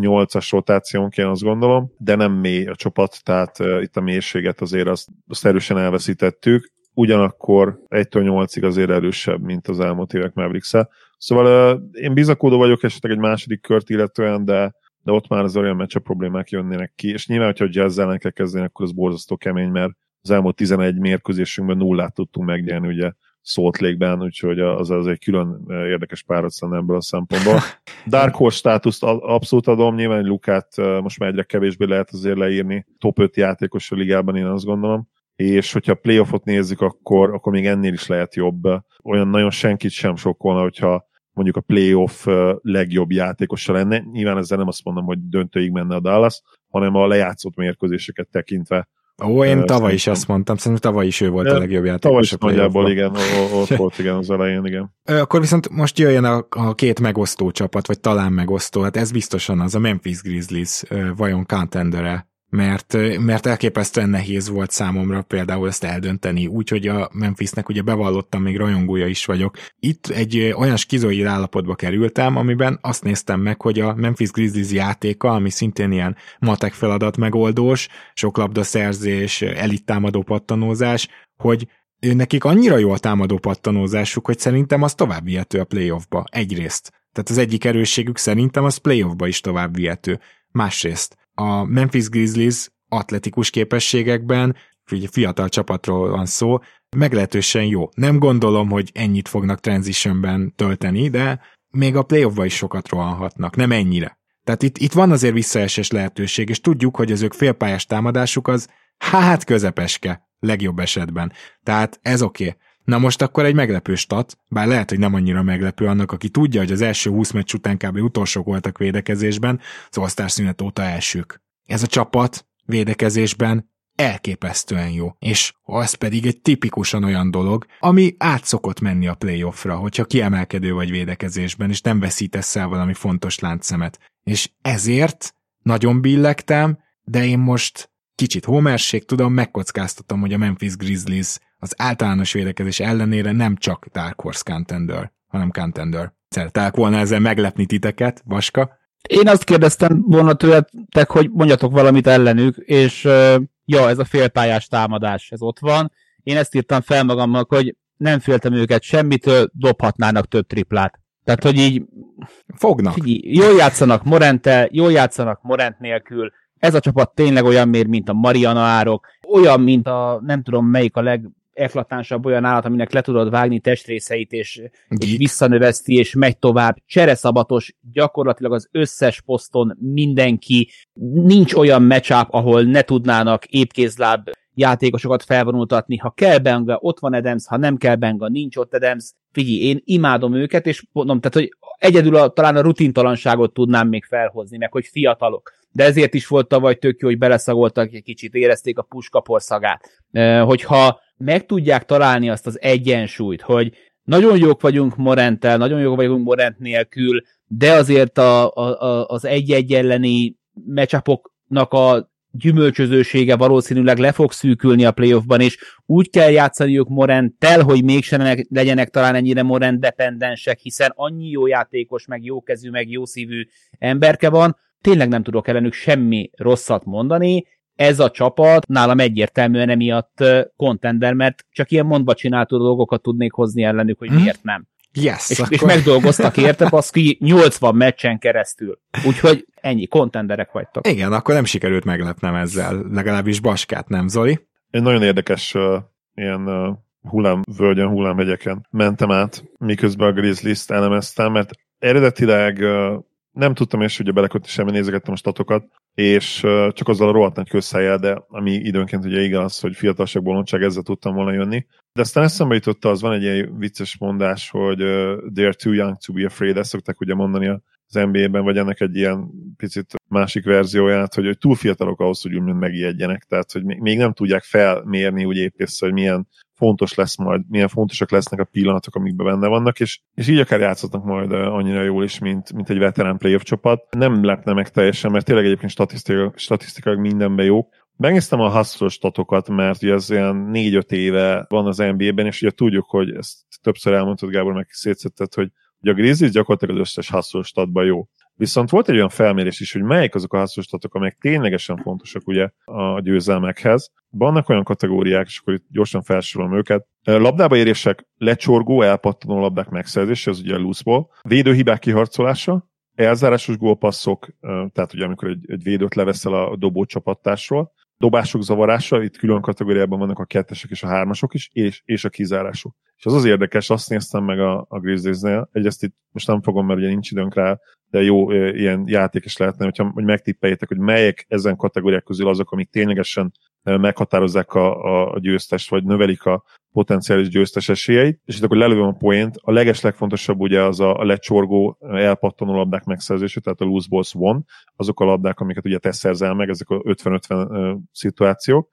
nyolcas rotációnk, én azt gondolom, de nem mély a csapat, tehát itt a mélységet azért azt, azt erősen elveszítettük, ugyanakkor 1-től 8-ig azért erősebb, mint az elmúlt évek mavericks -e. Szóval én bizakodó vagyok esetleg egy második kört illetően, de de ott már az olyan meccse problémák jönnének ki, és nyilván, hogyha a jazz ellen kell kezdeni, akkor az borzasztó kemény, mert az elmúlt 11 mérkőzésünkben nullát tudtunk megnyerni, ugye Salt Lake-ben, úgyhogy az, az egy külön érdekes páratszan ebből a szempontból. (laughs) Dark Horse státuszt abszolút adom, nyilván Lukát most már egyre kevésbé lehet azért leírni. Top 5 játékos a ligában, én azt gondolom. És hogyha playoffot nézzük, akkor, akkor még ennél is lehet jobb. Olyan nagyon senkit sem sokkolna, hogyha mondjuk a playoff legjobb játékosa lenne. Nyilván ezzel nem azt mondom, hogy döntőig menne a Dallas, hanem a lejátszott mérkőzéseket tekintve Ó, én tavaly is azt mondtam, szerintem tavaly is ő volt de, a legjobb játékos. Tavaly is nagyjából igen, ott (laughs) volt igen az elején, igen. Akkor viszont most jöjjön a, a két megosztó csapat, vagy talán megosztó, hát ez biztosan az a Memphis Grizzlies vajon contendere mert, mert elképesztően nehéz volt számomra például ezt eldönteni, úgyhogy a Memphisnek ugye bevallottam, még rajongója is vagyok. Itt egy olyan skizoid állapotba kerültem, amiben azt néztem meg, hogy a Memphis Grizzlies játéka, ami szintén ilyen matek feladat megoldós, sok labdaszerzés, elittámadó pattanózás, hogy nekik annyira jó a támadó pattanózásuk, hogy szerintem az tovább vihető a playoffba, egyrészt. Tehát az egyik erősségük szerintem az playoffba is tovább vihető. Másrészt a Memphis Grizzlies atletikus képességekben, ugye fiatal csapatról van szó, meglehetősen jó. Nem gondolom, hogy ennyit fognak transitionben tölteni, de még a playoffba is sokat rohanhatnak, nem ennyire. Tehát itt, itt van azért visszaesés lehetőség, és tudjuk, hogy az ők félpályás támadásuk az hát közepeske, legjobb esetben. Tehát ez oké. Okay. Na most akkor egy meglepő stat, bár lehet, hogy nem annyira meglepő annak, aki tudja, hogy az első 20 meccs után kb. utolsók voltak védekezésben, az osztás szünet óta elsők. Ez a csapat védekezésben elképesztően jó, és az pedig egy tipikusan olyan dolog, ami át szokott menni a playoffra, hogyha kiemelkedő vagy védekezésben, és nem veszítesz el valami fontos láncszemet. És ezért nagyon billegtem, de én most kicsit homerség, tudom, megkockáztatom, hogy a Memphis Grizzlies az általános védekezés ellenére nem csak Dark Horse contender, hanem contender. Szeretek volna ezzel meglepni titeket, Vaska? Én azt kérdeztem volna tőletek, hogy mondjatok valamit ellenük, és ja, ez a félpályás támadás, ez ott van. Én ezt írtam fel magamnak, hogy nem féltem őket semmitől, dobhatnának több triplát. Tehát, hogy így... Fognak. Így, jól játszanak Morente, jól játszanak Morent nélkül, ez a csapat tényleg olyan mér, mint a Mariana árok, olyan, mint a nem tudom melyik a leg eklatánsabb olyan állat, aminek le tudod vágni testrészeit, és, és visszanöveszti, és megy tovább. Csereszabatos, gyakorlatilag az összes poszton mindenki. Nincs olyan matchup, ahol ne tudnának épkézláb játékosokat felvonultatni. Ha kell Benga, ott van Adams, ha nem kell Benga, nincs ott Adams. figyelj, én imádom őket, és mondom, tehát, hogy egyedül a, talán a rutintalanságot tudnám még felhozni, meg hogy fiatalok. De ezért is volt tavaly tök jó, hogy beleszagoltak egy kicsit, érezték a puskapor szagát. Hogyha meg tudják találni azt az egyensúlyt, hogy nagyon jók vagyunk Morenttel, nagyon jók vagyunk Morent nélkül, de azért a, a, az egy-egy elleni meccsapoknak a gyümölcsözősége valószínűleg le fog szűkülni a playoffban, és úgy kell játszaniuk Morenttel, hogy mégsem legyenek talán ennyire Morent dependensek, hiszen annyi jó játékos, meg jó kezű, meg jó szívű emberke van, tényleg nem tudok ellenük semmi rosszat mondani, ez a csapat nálam egyértelműen emiatt contender, mert csak ilyen mondva csináltó dolgokat tudnék hozni ellenük, hogy hmm. miért nem. Yes, és, akkor... és megdolgoztak érte, baszki 80 meccsen keresztül. Úgyhogy ennyi, kontenderek vagytok. Igen, akkor nem sikerült meglepnem ezzel, legalábbis Baskát, nem Zoli? Egy nagyon érdekes uh, ilyen uh, hullámvölgyen, hullámhegyeken mentem át, miközben a Grizzlies-t elemeztem, mert eredetileg uh, nem tudtam és ugye belekötni semmi, nézegettem a statokat, és csak azzal a rohadt nagy közhelyel, de ami időnként ugye igaz, hogy fiatalság bolondság, ezzel tudtam volna jönni. De aztán eszembe jutott az, van egy ilyen vicces mondás, hogy uh, they're too young to be afraid, ezt szokták ugye mondani az NBA-ben, vagy ennek egy ilyen picit másik verzióját, hogy, hogy túl fiatalok ahhoz, hogy úgymond megijedjenek, tehát hogy még nem tudják felmérni úgy épp hogy milyen fontos lesz majd, milyen fontosak lesznek a pillanatok, amikben benne vannak, és, és így akár játszhatnak majd annyira jól is, mint, mint egy veterán playoff csapat. Nem lepne meg teljesen, mert tényleg egyébként statisztikailag, statisztikailag mindenben jók. Megnéztem a hustle statokat, mert ugye ez olyan 4-5 éve van az NBA-ben, és ugye tudjuk, hogy ezt többször elmondtad, Gábor, meg szétszetted, hogy, hogy a Grizzlies gyakorlatilag az összes hustle statban jó. Viszont volt egy olyan felmérés is, hogy melyik azok a hasznosítatok, amelyek ténylegesen fontosak ugye a győzelmekhez. Vannak olyan kategóriák, és akkor itt gyorsan felsorolom őket. Labdába érések, lecsorgó, elpattanó labdák megszerzése, ez ugye a loose. Védőhibák kiharcolása, elzárásos gólpasszok, tehát ugye amikor egy, egy védőt leveszel a dobó csapattársról, dobások zavarása, itt külön kategóriában vannak a kettesek és a hármasok is, és, és a kizárások. És az az érdekes, azt néztem meg a, a Grizzlies-nél, egyrészt itt most nem fogom, mert ugye nincs időnk rá, de jó ilyen játék is lehetne, hogyha, hogy megtippeljétek, hogy melyek ezen kategóriák közül azok, amik ténylegesen meghatározzák a, a győztest, vagy növelik a potenciális győztes esélyeit, és itt akkor lelövöm a poént. A leges legfontosabb ugye az a, lecsorgó, elpattanó labdák megszerzése, tehát a loose balls one, azok a labdák, amiket ugye te szerzel meg, ezek a 50-50 szituációk.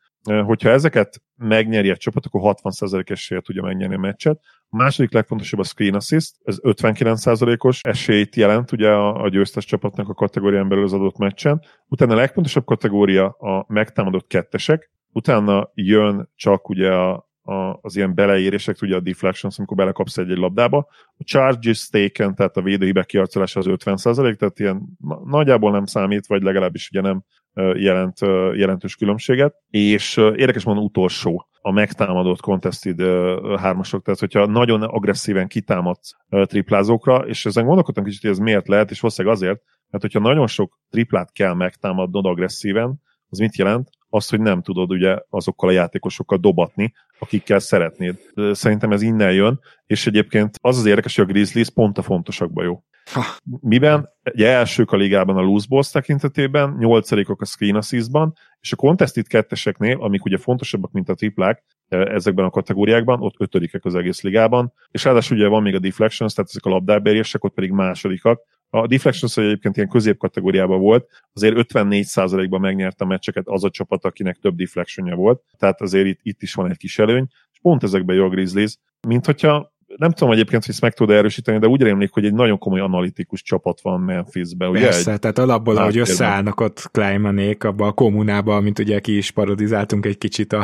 Hogyha ezeket megnyeri egy csapat, akkor 60% esélye tudja megnyerni a meccset. A második legfontosabb a screen assist, ez 59%-os esélyt jelent ugye a, a győztes csapatnak a kategórián belül az adott meccsen. Utána a legfontosabb kategória a megtámadott kettesek, utána jön csak ugye a, a, az ilyen beleérések, ugye a deflections, amikor belekapsz egy, egy labdába. A charges taken, tehát a védőhibek kiarcolása az 50%, tehát ilyen nagyjából nem számít, vagy legalábbis ugye nem jelent jelentős különbséget. És érdekes mondom, utolsó a megtámadott contested hármasok, tehát hogyha nagyon agresszíven kitámadsz triplázókra, és ezen gondolkodtam kicsit, hogy ez miért lehet, és valószínűleg azért, mert hogyha nagyon sok triplát kell megtámadnod agresszíven, az mit jelent? Azt, hogy nem tudod ugye azokkal a játékosokkal dobatni, akikkel szeretnéd. Szerintem ez innen jön, és egyébként az az érdekes, hogy a Grizzlies pont a fontosakban jó. Miben? Ugye elsők a ligában a loose balls tekintetében, nyolcadikok a screen assist-ban, és a contested ketteseknél, amik ugye fontosabbak, mint a triplák ezekben a kategóriákban, ott ötödikek az egész ligában, és ráadásul ugye van még a deflections, tehát ezek a labdáberések, ott pedig másodikak, a Deflections egyébként ilyen középkategóriában volt, azért 54%-ban megnyerte a meccseket az a csapat, akinek több deflectionja volt, tehát azért itt, itt is van egy kis előny, és pont ezekben jó a Grizzlies, mint hogyha nem tudom egyébként, hogy ezt meg tud erősíteni, de úgy rémlik, hogy egy nagyon komoly analitikus csapat van Memphisben, ugye? Persze, egy... tehát alapból, ahogy összeállnak ott Kleimanék abban a kommunában, mint ugye ki is parodizáltunk egy kicsit a,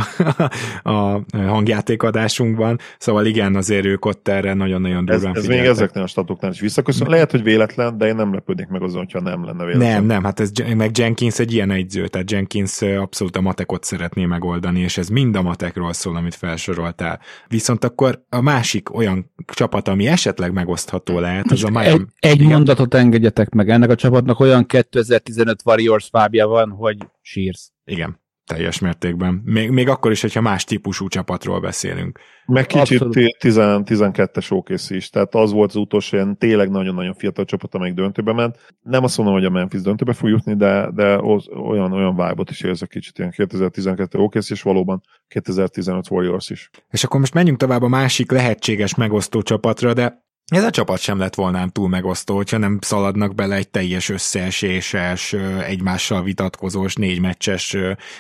(laughs) a hangjátékadásunkban, szóval igen, azért ők ott erre nagyon-nagyon durván Ez, ez még ezeknél a statoknál is visszaköszön. Lehet, hogy véletlen, de én nem lepődnék meg azon, hogyha nem lenne véletlen. Nem, nem, hát ez meg Jenkins egy ilyen egyző, tehát Jenkins abszolút a matekot szeretné megoldani, és ez mind a matekról szól, amit felsoroltál. Viszont akkor a másik olyan csapat, ami esetleg megosztható lehet, az a Miami. Egy, egy mondatot engedjetek meg, ennek a csapatnak olyan 2015 Warriors fábja van, hogy sírsz. Igen. Teljes mértékben. Még, még akkor is, hogyha más típusú csapatról beszélünk. Meg kicsit 10-12-es OKC is, tehát az volt az utolsó ilyen tényleg nagyon-nagyon fiatal csapat, amelyik döntőbe ment. Nem azt mondom, hogy a Memphis döntőbe fog jutni, de, de az, olyan, olyan vibe is érzek kicsit, ilyen 2012 OKC, és valóban 2015 Warriors is. És akkor most menjünk tovább a másik lehetséges megosztó csapatra, de ez a csapat sem lett volna túl megosztó, hogyha nem szaladnak bele egy teljes összeeséses, egymással vitatkozós, négy meccses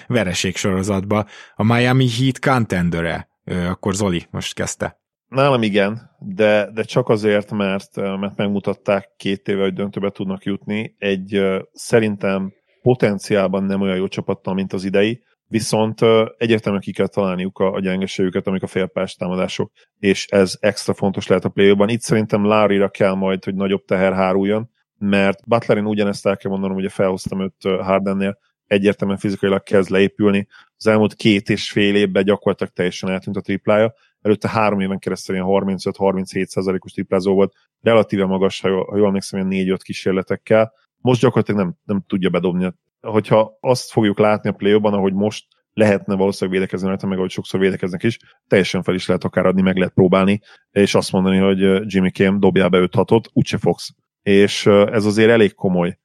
vereségsorozatba. A Miami Heat contendere, akkor Zoli most kezdte. Nálam igen, de, de csak azért, mert, mert megmutatták két éve, hogy döntőbe tudnak jutni. Egy szerintem potenciálban nem olyan jó csapattal, mint az idei, viszont egyértelműen ki kell találniuk a, a gyengeségüket, amik a félpás támadások, és ez extra fontos lehet a play Itt szerintem Lárira kell majd, hogy nagyobb teher háruljon, mert Butlerin ugyanezt el kell mondanom, ugye felhoztam őt Hardennél, egyértelműen fizikailag kezd leépülni. Az elmúlt két és fél évben gyakorlatilag teljesen eltűnt a triplája. Előtte három éven keresztül ilyen 35-37 százalékos triplázó volt, relatíve magas, ha jól emlékszem, ilyen 4-5 kísérletekkel. Most gyakorlatilag nem, nem tudja bedobni hogyha azt fogjuk látni a play ahogy most lehetne valószínűleg védekezni rajta, meg ahogy sokszor védekeznek is, teljesen fel is lehet akár adni, meg lehet próbálni, és azt mondani, hogy Jimmy Kame dobjál be 5 6 úgyse fogsz. És ez azért elég komoly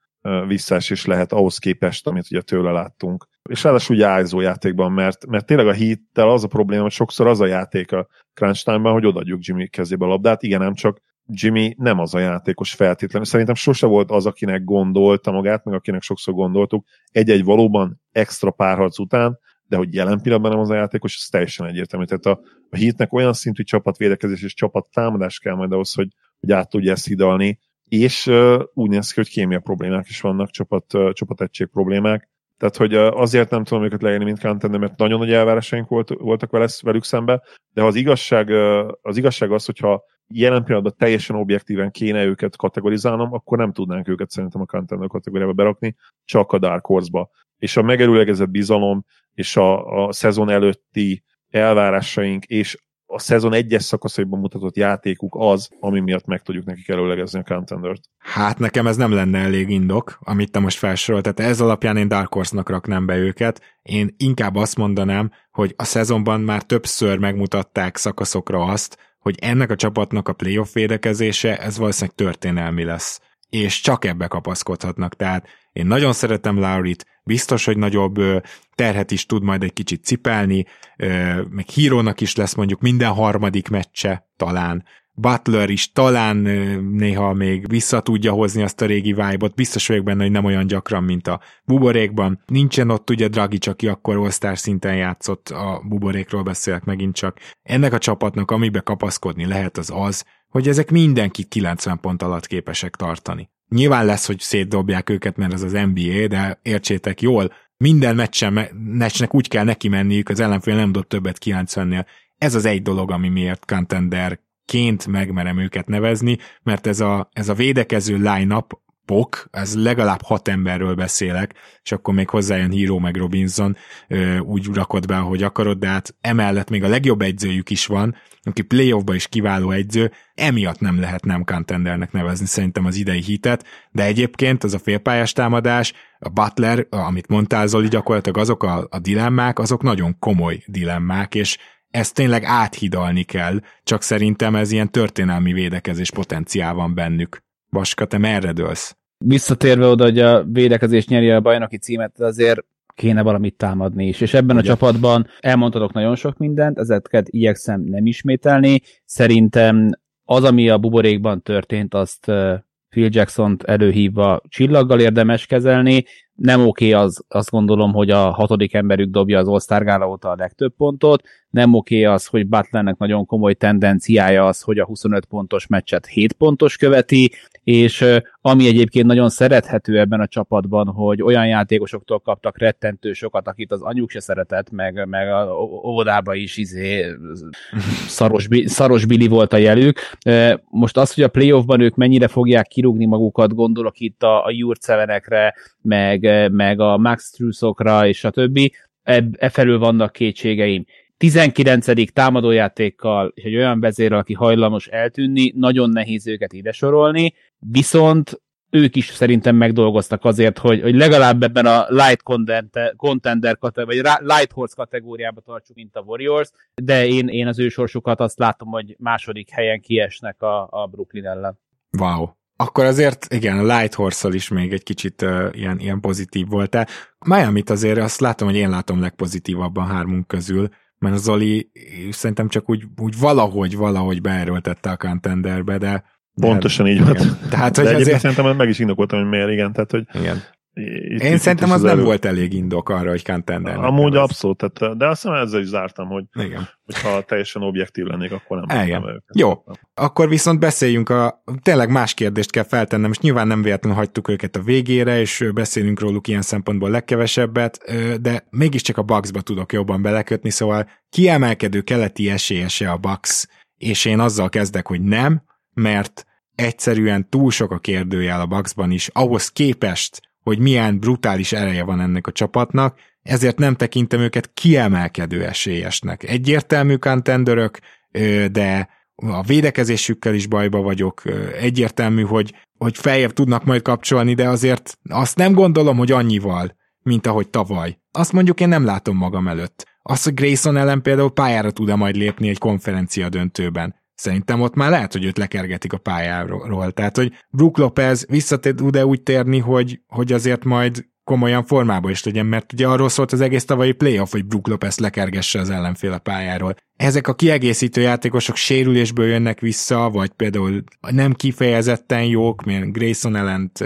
visszás is lehet ahhoz képest, amit ugye tőle láttunk. És ráadásul ugye játékban, mert, mert tényleg a hittel az a probléma, hogy sokszor az a játék a crunch time-ban, hogy odaadjuk Jimmy kezébe a labdát, igen, nem csak Jimmy nem az a játékos feltétlenül. Szerintem sose volt az, akinek gondolta magát, meg akinek sokszor gondoltuk, egy-egy valóban extra párharc után, de hogy jelen pillanatban nem az a játékos, ez teljesen egyértelmű. Tehát a, a hitnek olyan szintű csapatvédekezés és csapat támadás kell majd ahhoz, hogy, hogy át tudja ezt hidalni, és uh, úgy néz ki, hogy kémia problémák is vannak, csapat, uh, csapategység problémák. Tehát, hogy azért nem tudom őket leírni, mint contender, mert nagyon nagy elvárásaink volt, voltak vele, velük szembe, de az igazság, az igazság az, hogyha jelen pillanatban teljesen objektíven kéne őket kategorizálnom, akkor nem tudnánk őket szerintem a contender kategóriába berakni, csak a Dark Horse-ba. És a megerőlegezett bizalom és a, a szezon előtti elvárásaink és a szezon egyes szakaszaiban mutatott játékuk az, ami miatt meg tudjuk nekik előlegezni a contendert. Hát nekem ez nem lenne elég indok, amit te most felsorolt. Tehát ez alapján én Dark Horse-nak raknám be őket. Én inkább azt mondanám, hogy a szezonban már többször megmutatták szakaszokra azt, hogy ennek a csapatnak a playoff védekezése, ez valószínűleg történelmi lesz. És csak ebbe kapaszkodhatnak. Tehát én nagyon szeretem Laurit, biztos, hogy nagyobb terhet is tud majd egy kicsit cipelni, meg hírónak is lesz mondjuk minden harmadik meccse talán, Butler is talán néha még vissza tudja hozni azt a régi vibe-ot, biztos vagyok benne, hogy nem olyan gyakran, mint a buborékban. Nincsen ott ugye Dragi, aki akkor all szinten játszott, a buborékról beszélek megint csak. Ennek a csapatnak, amibe kapaszkodni lehet, az az, hogy ezek mindenkit 90 pont alatt képesek tartani. Nyilván lesz, hogy szétdobják őket, mert ez az NBA, de értsétek jól, minden meccsen, meccsnek úgy kell neki menniük, az ellenfél nem dob többet 90-nél. Ez az egy dolog, ami miért contender ként megmerem őket nevezni, mert ez a, ez a védekező line-up pok, ez legalább hat emberről beszélek, és akkor még hozzájön Hero meg Robinson, úgy rakod be, ahogy akarod, de hát emellett még a legjobb egyzőjük is van, aki playoffba is kiváló egyző, emiatt nem lehet nem contendernek nevezni szerintem az idei hitet, de egyébként az a félpályás támadás, a Butler, amit mondtál Zoli, gyakorlatilag azok a, a dilemmák, azok nagyon komoly dilemmák, és ezt tényleg áthidalni kell, csak szerintem ez ilyen történelmi védekezés potenciál van bennük. Vaska, te merre dőlsz? Visszatérve oda, hogy a védekezés nyeri a bajnoki címet, azért kéne valamit támadni is. És ebben Ugye. a csapatban elmondhatok nagyon sok mindent, ezeket igyekszem nem ismételni. Szerintem az, ami a buborékban történt, azt Phil Jackson-t előhívva csillaggal érdemes kezelni, nem oké okay az, azt gondolom, hogy a hatodik emberük dobja az All-Star óta a legtöbb pontot, nem oké az, hogy Butlernek nagyon komoly tendenciája az, hogy a 25 pontos meccset 7 pontos követi, és ami egyébként nagyon szerethető ebben a csapatban, hogy olyan játékosoktól kaptak rettentő sokat, akit az anyjuk se szeretett, meg, meg a óvodába is izé, szaros, szaros Billy volt a jelük. Most az, hogy a playoffban ők mennyire fogják kirúgni magukat, gondolok itt a, a Jurcevenekre, meg, meg a Max Trusokra és a többi, e, e felül vannak kétségeim. 19. támadójátékkal és egy olyan vezérrel, aki hajlamos eltűnni, nagyon nehéz őket ide sorolni, viszont ők is szerintem megdolgoztak azért, hogy, hogy legalább ebben a light contender vagy light horse kategóriába tartsuk, mint a Warriors, de én, én az ő sorsukat azt látom, hogy második helyen kiesnek a, a Brooklyn ellen. Wow. Akkor azért, igen, a Light horse is még egy kicsit uh, ilyen, ilyen pozitív volt. miami azért azt látom, hogy én látom legpozitívabban hármunk közül, mert Zoli szerintem csak úgy, úgy valahogy, valahogy beerőltette a contenderbe, de Pontosan így volt. Tehát, hogy azért... szerintem meg is indokoltam, hogy miért, igen. Tehát, hogy igen. Itt, Én itt, szerintem itt az, az nem elő... volt elég indok arra, hogy contender. Amúgy az. abszolút, tehát, de azt hiszem ezzel is zártam, hogy Igen. hogyha teljesen objektív lennék, akkor nem Igen. őket. Jó, akkor viszont beszéljünk a, tényleg más kérdést kell feltennem, és nyilván nem véletlenül hagytuk őket a végére, és beszélünk róluk ilyen szempontból legkevesebbet, de mégiscsak a Bucksba tudok jobban belekötni, szóval kiemelkedő keleti esélyese a Bucks, és én azzal kezdek, hogy nem, mert egyszerűen túl sok a kérdőjel a Bucksban is, ahhoz képest, hogy milyen brutális ereje van ennek a csapatnak, ezért nem tekintem őket kiemelkedő esélyesnek. Egyértelmű contenderök, de a védekezésükkel is bajba vagyok. Egyértelmű, hogy, hogy feljebb tudnak majd kapcsolni, de azért azt nem gondolom, hogy annyival, mint ahogy tavaly. Azt mondjuk én nem látom magam előtt. Azt, hogy Grayson ellen például pályára tud-e majd lépni egy konferencia döntőben. Szerintem ott már lehet, hogy őt lekergetik a pályáról. Tehát, hogy Brook Lopez vissza tud-e úgy térni, hogy, hogy azért majd komolyan formába is legyen, mert ugye arról szólt az egész tavalyi playoff, hogy Brook Lopez lekergesse az ellenfél a pályáról. Ezek a kiegészítő játékosok sérülésből jönnek vissza, vagy például nem kifejezetten jók, mert Grayson ellent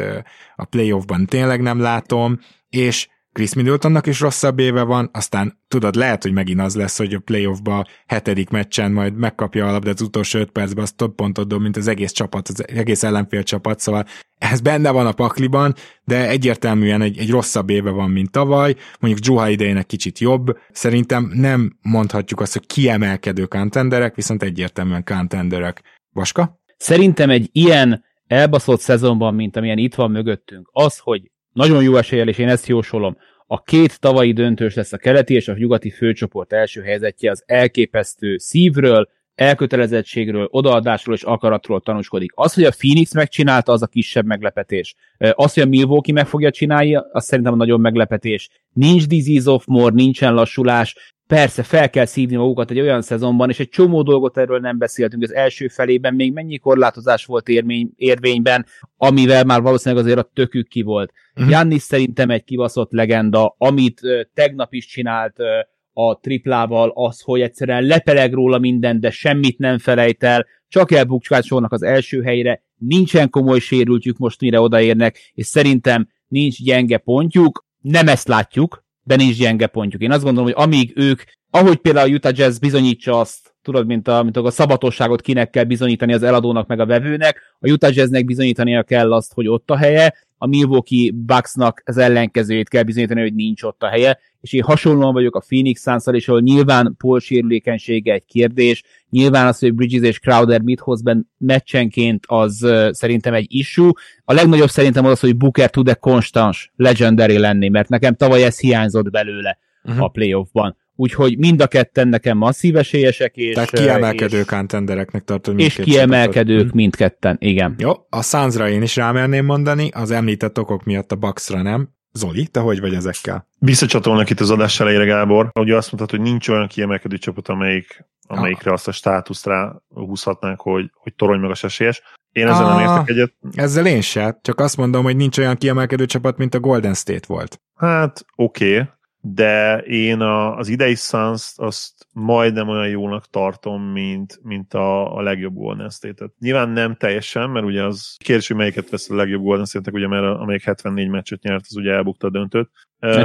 a playoffban tényleg nem látom, és Chris Middletonnak is rosszabb éve van, aztán tudod, lehet, hogy megint az lesz, hogy a playoffba hetedik meccsen majd megkapja a labdát az utolsó öt percben, az több pontot dob, mint az egész csapat, az egész ellenfél csapat, szóval ez benne van a pakliban, de egyértelműen egy, egy rosszabb éve van, mint tavaly, mondjuk Juha idejének kicsit jobb, szerintem nem mondhatjuk azt, hogy kiemelkedő contenderek, viszont egyértelműen contenderek. Vaska? Szerintem egy ilyen elbaszott szezonban, mint amilyen itt van mögöttünk, az, hogy nagyon jó eséllyel, és én ezt jósolom. A két tavalyi döntős lesz a keleti és a nyugati főcsoport első helyzetje az elképesztő szívről, elkötelezettségről, odaadásról és akaratról tanúskodik. Az, hogy a Phoenix megcsinálta, az a kisebb meglepetés. Az, hogy a Milwaukee meg fogja csinálni, az szerintem nagyon meglepetés. Nincs disease of more, nincsen lassulás, persze fel kell szívni magukat egy olyan szezonban, és egy csomó dolgot erről nem beszéltünk. Az első felében még mennyi korlátozás volt érmény, érvényben, amivel már valószínűleg azért a tökük ki volt. Uh-huh. Jannis szerintem egy kibaszott legenda, amit uh, tegnap is csinált uh, a triplával, az, hogy egyszerűen lepeleg róla minden, de semmit nem felejt el, csak elbukcsásolnak az első helyre, nincsen komoly sérültjük most, mire odaérnek, és szerintem nincs gyenge pontjuk, nem ezt látjuk, de nincs gyenge pontjuk. Én azt gondolom, hogy amíg ők, ahogy például a Utah Jazz bizonyítsa azt, tudod, mint a, mint a szabatosságot kinek kell bizonyítani az eladónak meg a vevőnek, a Utah Jazznek bizonyítania kell azt, hogy ott a helye, a Milwaukee Bucksnak az ellenkezőjét kell bizonyítani, hogy nincs ott a helye, és én hasonlóan vagyok a Phoenix suns és ahol nyilván Paul sérülékenysége egy kérdés, nyilván az, hogy Bridges és Crowder mit hoz benne meccsenként, az uh, szerintem egy issue. A legnagyobb szerintem az, hogy Booker tud-e konstans, legendary lenni, mert nekem tavaly ez hiányzott belőle uh-huh. a playoffban. Úgyhogy mind a ketten nekem masszív esélyesek. És, Tehát kiemelkedő és, contendereknek tartod És kiemelkedők csapatot. mindketten, igen. Jó, a Sunsra én is rámerném mondani, az említett okok miatt a Bucksra nem. Zoli, te hogy vagy ezekkel? Visszacsatolnak itt az adás elejére, Gábor. Ugye azt mondtad, hogy nincs olyan kiemelkedő csapat, amelyik, amelyikre azt a státuszt rá húzhatnánk, hogy, hogy torony meg a esélyes. Én ezzel a, nem értek egyet. Ezzel én sem, csak azt mondom, hogy nincs olyan kiemelkedő csapat, mint a Golden State volt. Hát, oké, okay, de én a, az idei suns azt majdnem olyan jónak tartom, mint, mint a, a legjobb Golden State-et. Nyilván nem teljesen, mert ugye az kérdés, hogy melyiket vesz a legjobb Golden State-nek, ugye mert a, amelyik 74 meccset nyert, az ugye elbukta a döntőt.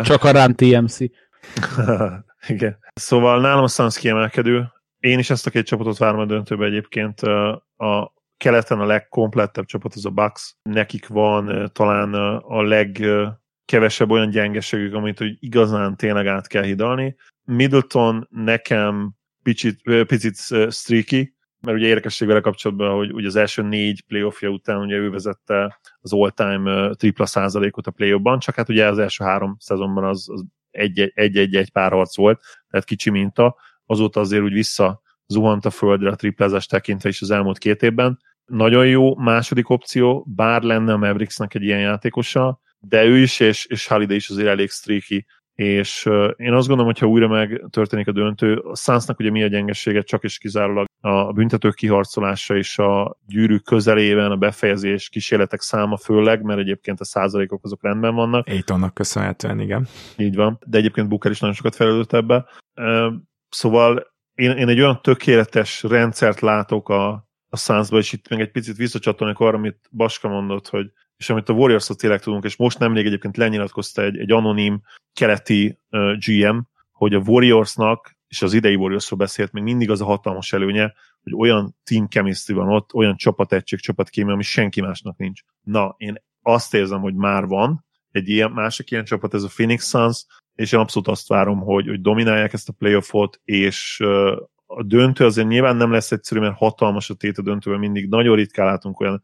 Csak a Run TMC. (laughs) Igen. Szóval nálam a Suns kiemelkedő. Én is ezt a két csapatot várom a döntőbe egyébként. A keleten a legkomplettebb csapat az a Bucks. Nekik van talán a leg kevesebb olyan gyengeségük, amit hogy igazán tényleg át kell hidalni. Middleton nekem picit, picit streaky, mert ugye érdekesség vele kapcsolatban, hogy ugye az első négy playoffja után ugye ő vezette az all-time tripla százalékot a playoffban, csak hát ugye az első három szezonban az, az egy-egy pár harc volt, tehát kicsi minta, azóta azért úgy vissza zuhant a földre a triplázás tekintve is az elmúlt két évben, nagyon jó második opció, bár lenne a Mavericksnek egy ilyen játékosa, de ő is, és, és Holiday is azért elég streaky, és uh, én azt gondolom, hogy ha újra megtörténik a döntő, a Sunsnak ugye mi a gyengesége, csak és kizárólag a büntetők kiharcolása és a gyűrű közelében a befejezés kísérletek száma főleg, mert egyébként a százalékok azok rendben vannak. Aitonnak köszönhetően, igen. Így van, de egyébként Booker is nagyon sokat felelőtt ebbe. Uh, szóval én, én egy olyan tökéletes rendszert látok a, a Sunsba, és itt még egy picit visszacsatolnék arra, amit Baska mondott, hogy és amit a Warriors-ot tényleg tudunk, és most nemrég egyébként lenyilatkozta egy, egy anonim keleti uh, GM, hogy a Warriorsnak, és az idei Warriorsról beszélt, még mindig az a hatalmas előnye, hogy olyan team chemistry van ott, olyan csapategység, csapatkémia, ami senki másnak nincs. Na, én azt érzem, hogy már van, egy ilyen, másik ilyen csapat, ez a Phoenix Suns, és én abszolút azt várom, hogy, hogy dominálják ezt a playoffot, és uh, a döntő azért nyilván nem lesz egyszerű, mert hatalmas a tét a döntőben, mindig nagyon ritkán látunk olyan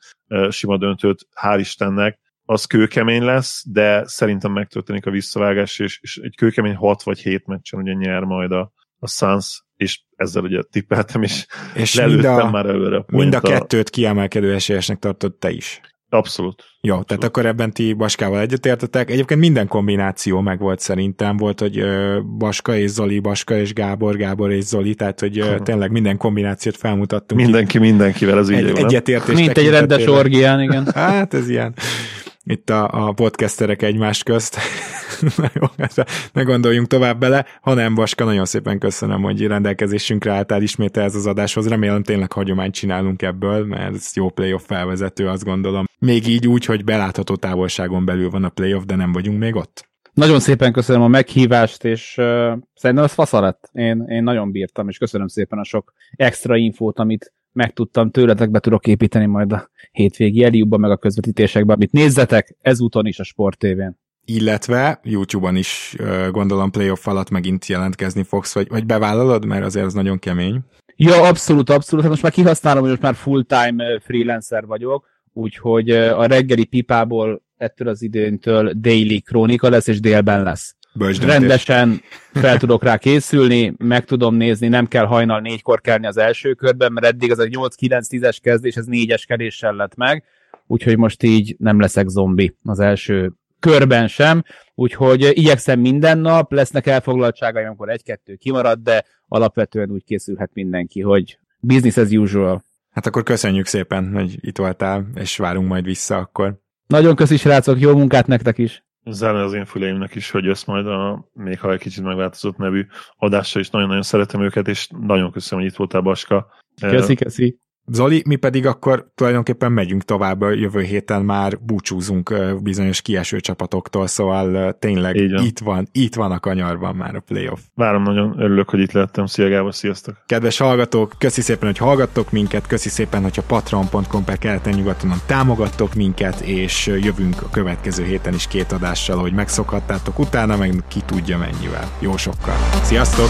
sima döntőt, hál' Istennek, az kőkemény lesz, de szerintem megtörténik a visszavágás, és, és egy kőkemény 6 vagy 7 meccsen ugye nyer majd a, a Suns, és ezzel ugye tippeltem is, és mind a, már előre. Mind a kettőt kiemelkedő esélyesnek tartott te is. Abszolút. Jó, Abszolút. tehát akkor ebben ti Baskával egyetértetek. Egyébként minden kombináció meg volt szerintem. Volt, hogy Baska és Zoli, Baska és Gábor, Gábor és Zoli, tehát hogy uh-huh. tényleg minden kombinációt felmutattunk. Mindenki mindenkivel, az így egy, Egyetértés Mint egy rendes orgián, igen. (laughs) Hát ez ilyen itt a, a podcasterek egymás közt. (laughs) Na jó, ne gondoljunk tovább bele. Ha nem, Baska, nagyon szépen köszönöm, hogy rendelkezésünkre álltál ismét ez az adáshoz. Remélem tényleg hagyományt csinálunk ebből, mert ez jó playoff felvezető, azt gondolom. Még így úgy, hogy belátható távolságon belül van a playoff, de nem vagyunk még ott. Nagyon szépen köszönöm a meghívást, és uh, szerintem ez fasz lett. Én, én nagyon bírtam, és köszönöm szépen a sok extra infót, amit megtudtam tőletek, be tudok építeni majd a hétvégi Eliubban, meg a közvetítésekben, amit nézzetek ezúton is a Sport TV-n. Illetve YouTube-on is gondolom playoff alatt megint jelentkezni fogsz, vagy, vagy bevállalod, mert azért az nagyon kemény. Ja, abszolút, abszolút. Hát most már kihasználom, hogy most már full-time freelancer vagyok, úgyhogy a reggeli pipából ettől az időntől daily krónika lesz, és délben lesz. Rendesen fel tudok rá készülni, meg tudom nézni, nem kell hajnal négykor kelni az első körben, mert eddig az egy 8-9-10-es kezdés, ez négyes keréssel lett meg, úgyhogy most így nem leszek zombi az első körben sem, úgyhogy igyekszem minden nap, lesznek elfoglaltságai, amikor egy-kettő kimarad, de alapvetően úgy készülhet mindenki, hogy business as usual. Hát akkor köszönjük szépen, hogy itt voltál, és várunk majd vissza akkor. Nagyon köszi, srácok, jó munkát nektek is! zárni az én füleimnek is, hogy jössz majd a, még ha egy kicsit megváltozott nevű adással is nagyon-nagyon szeretem őket, és nagyon köszönöm, hogy itt voltál, Baska. Köszi, köszi. Zoli, mi pedig akkor tulajdonképpen megyünk tovább, jövő héten már búcsúzunk bizonyos kieső csapatoktól, szóval tényleg itt van, itt van a kanyarban már a playoff. Várom, nagyon örülök, hogy itt lettem. Szia Gábor, sziasztok! Kedves hallgatók, köszi szépen, hogy hallgattok minket, köszi szépen, hogyha patreon.com per keleten nyugatonon támogattok minket, és jövünk a következő héten is két adással, hogy megszokhattátok utána, meg ki tudja mennyivel. Jó sokkal. Sziasztok!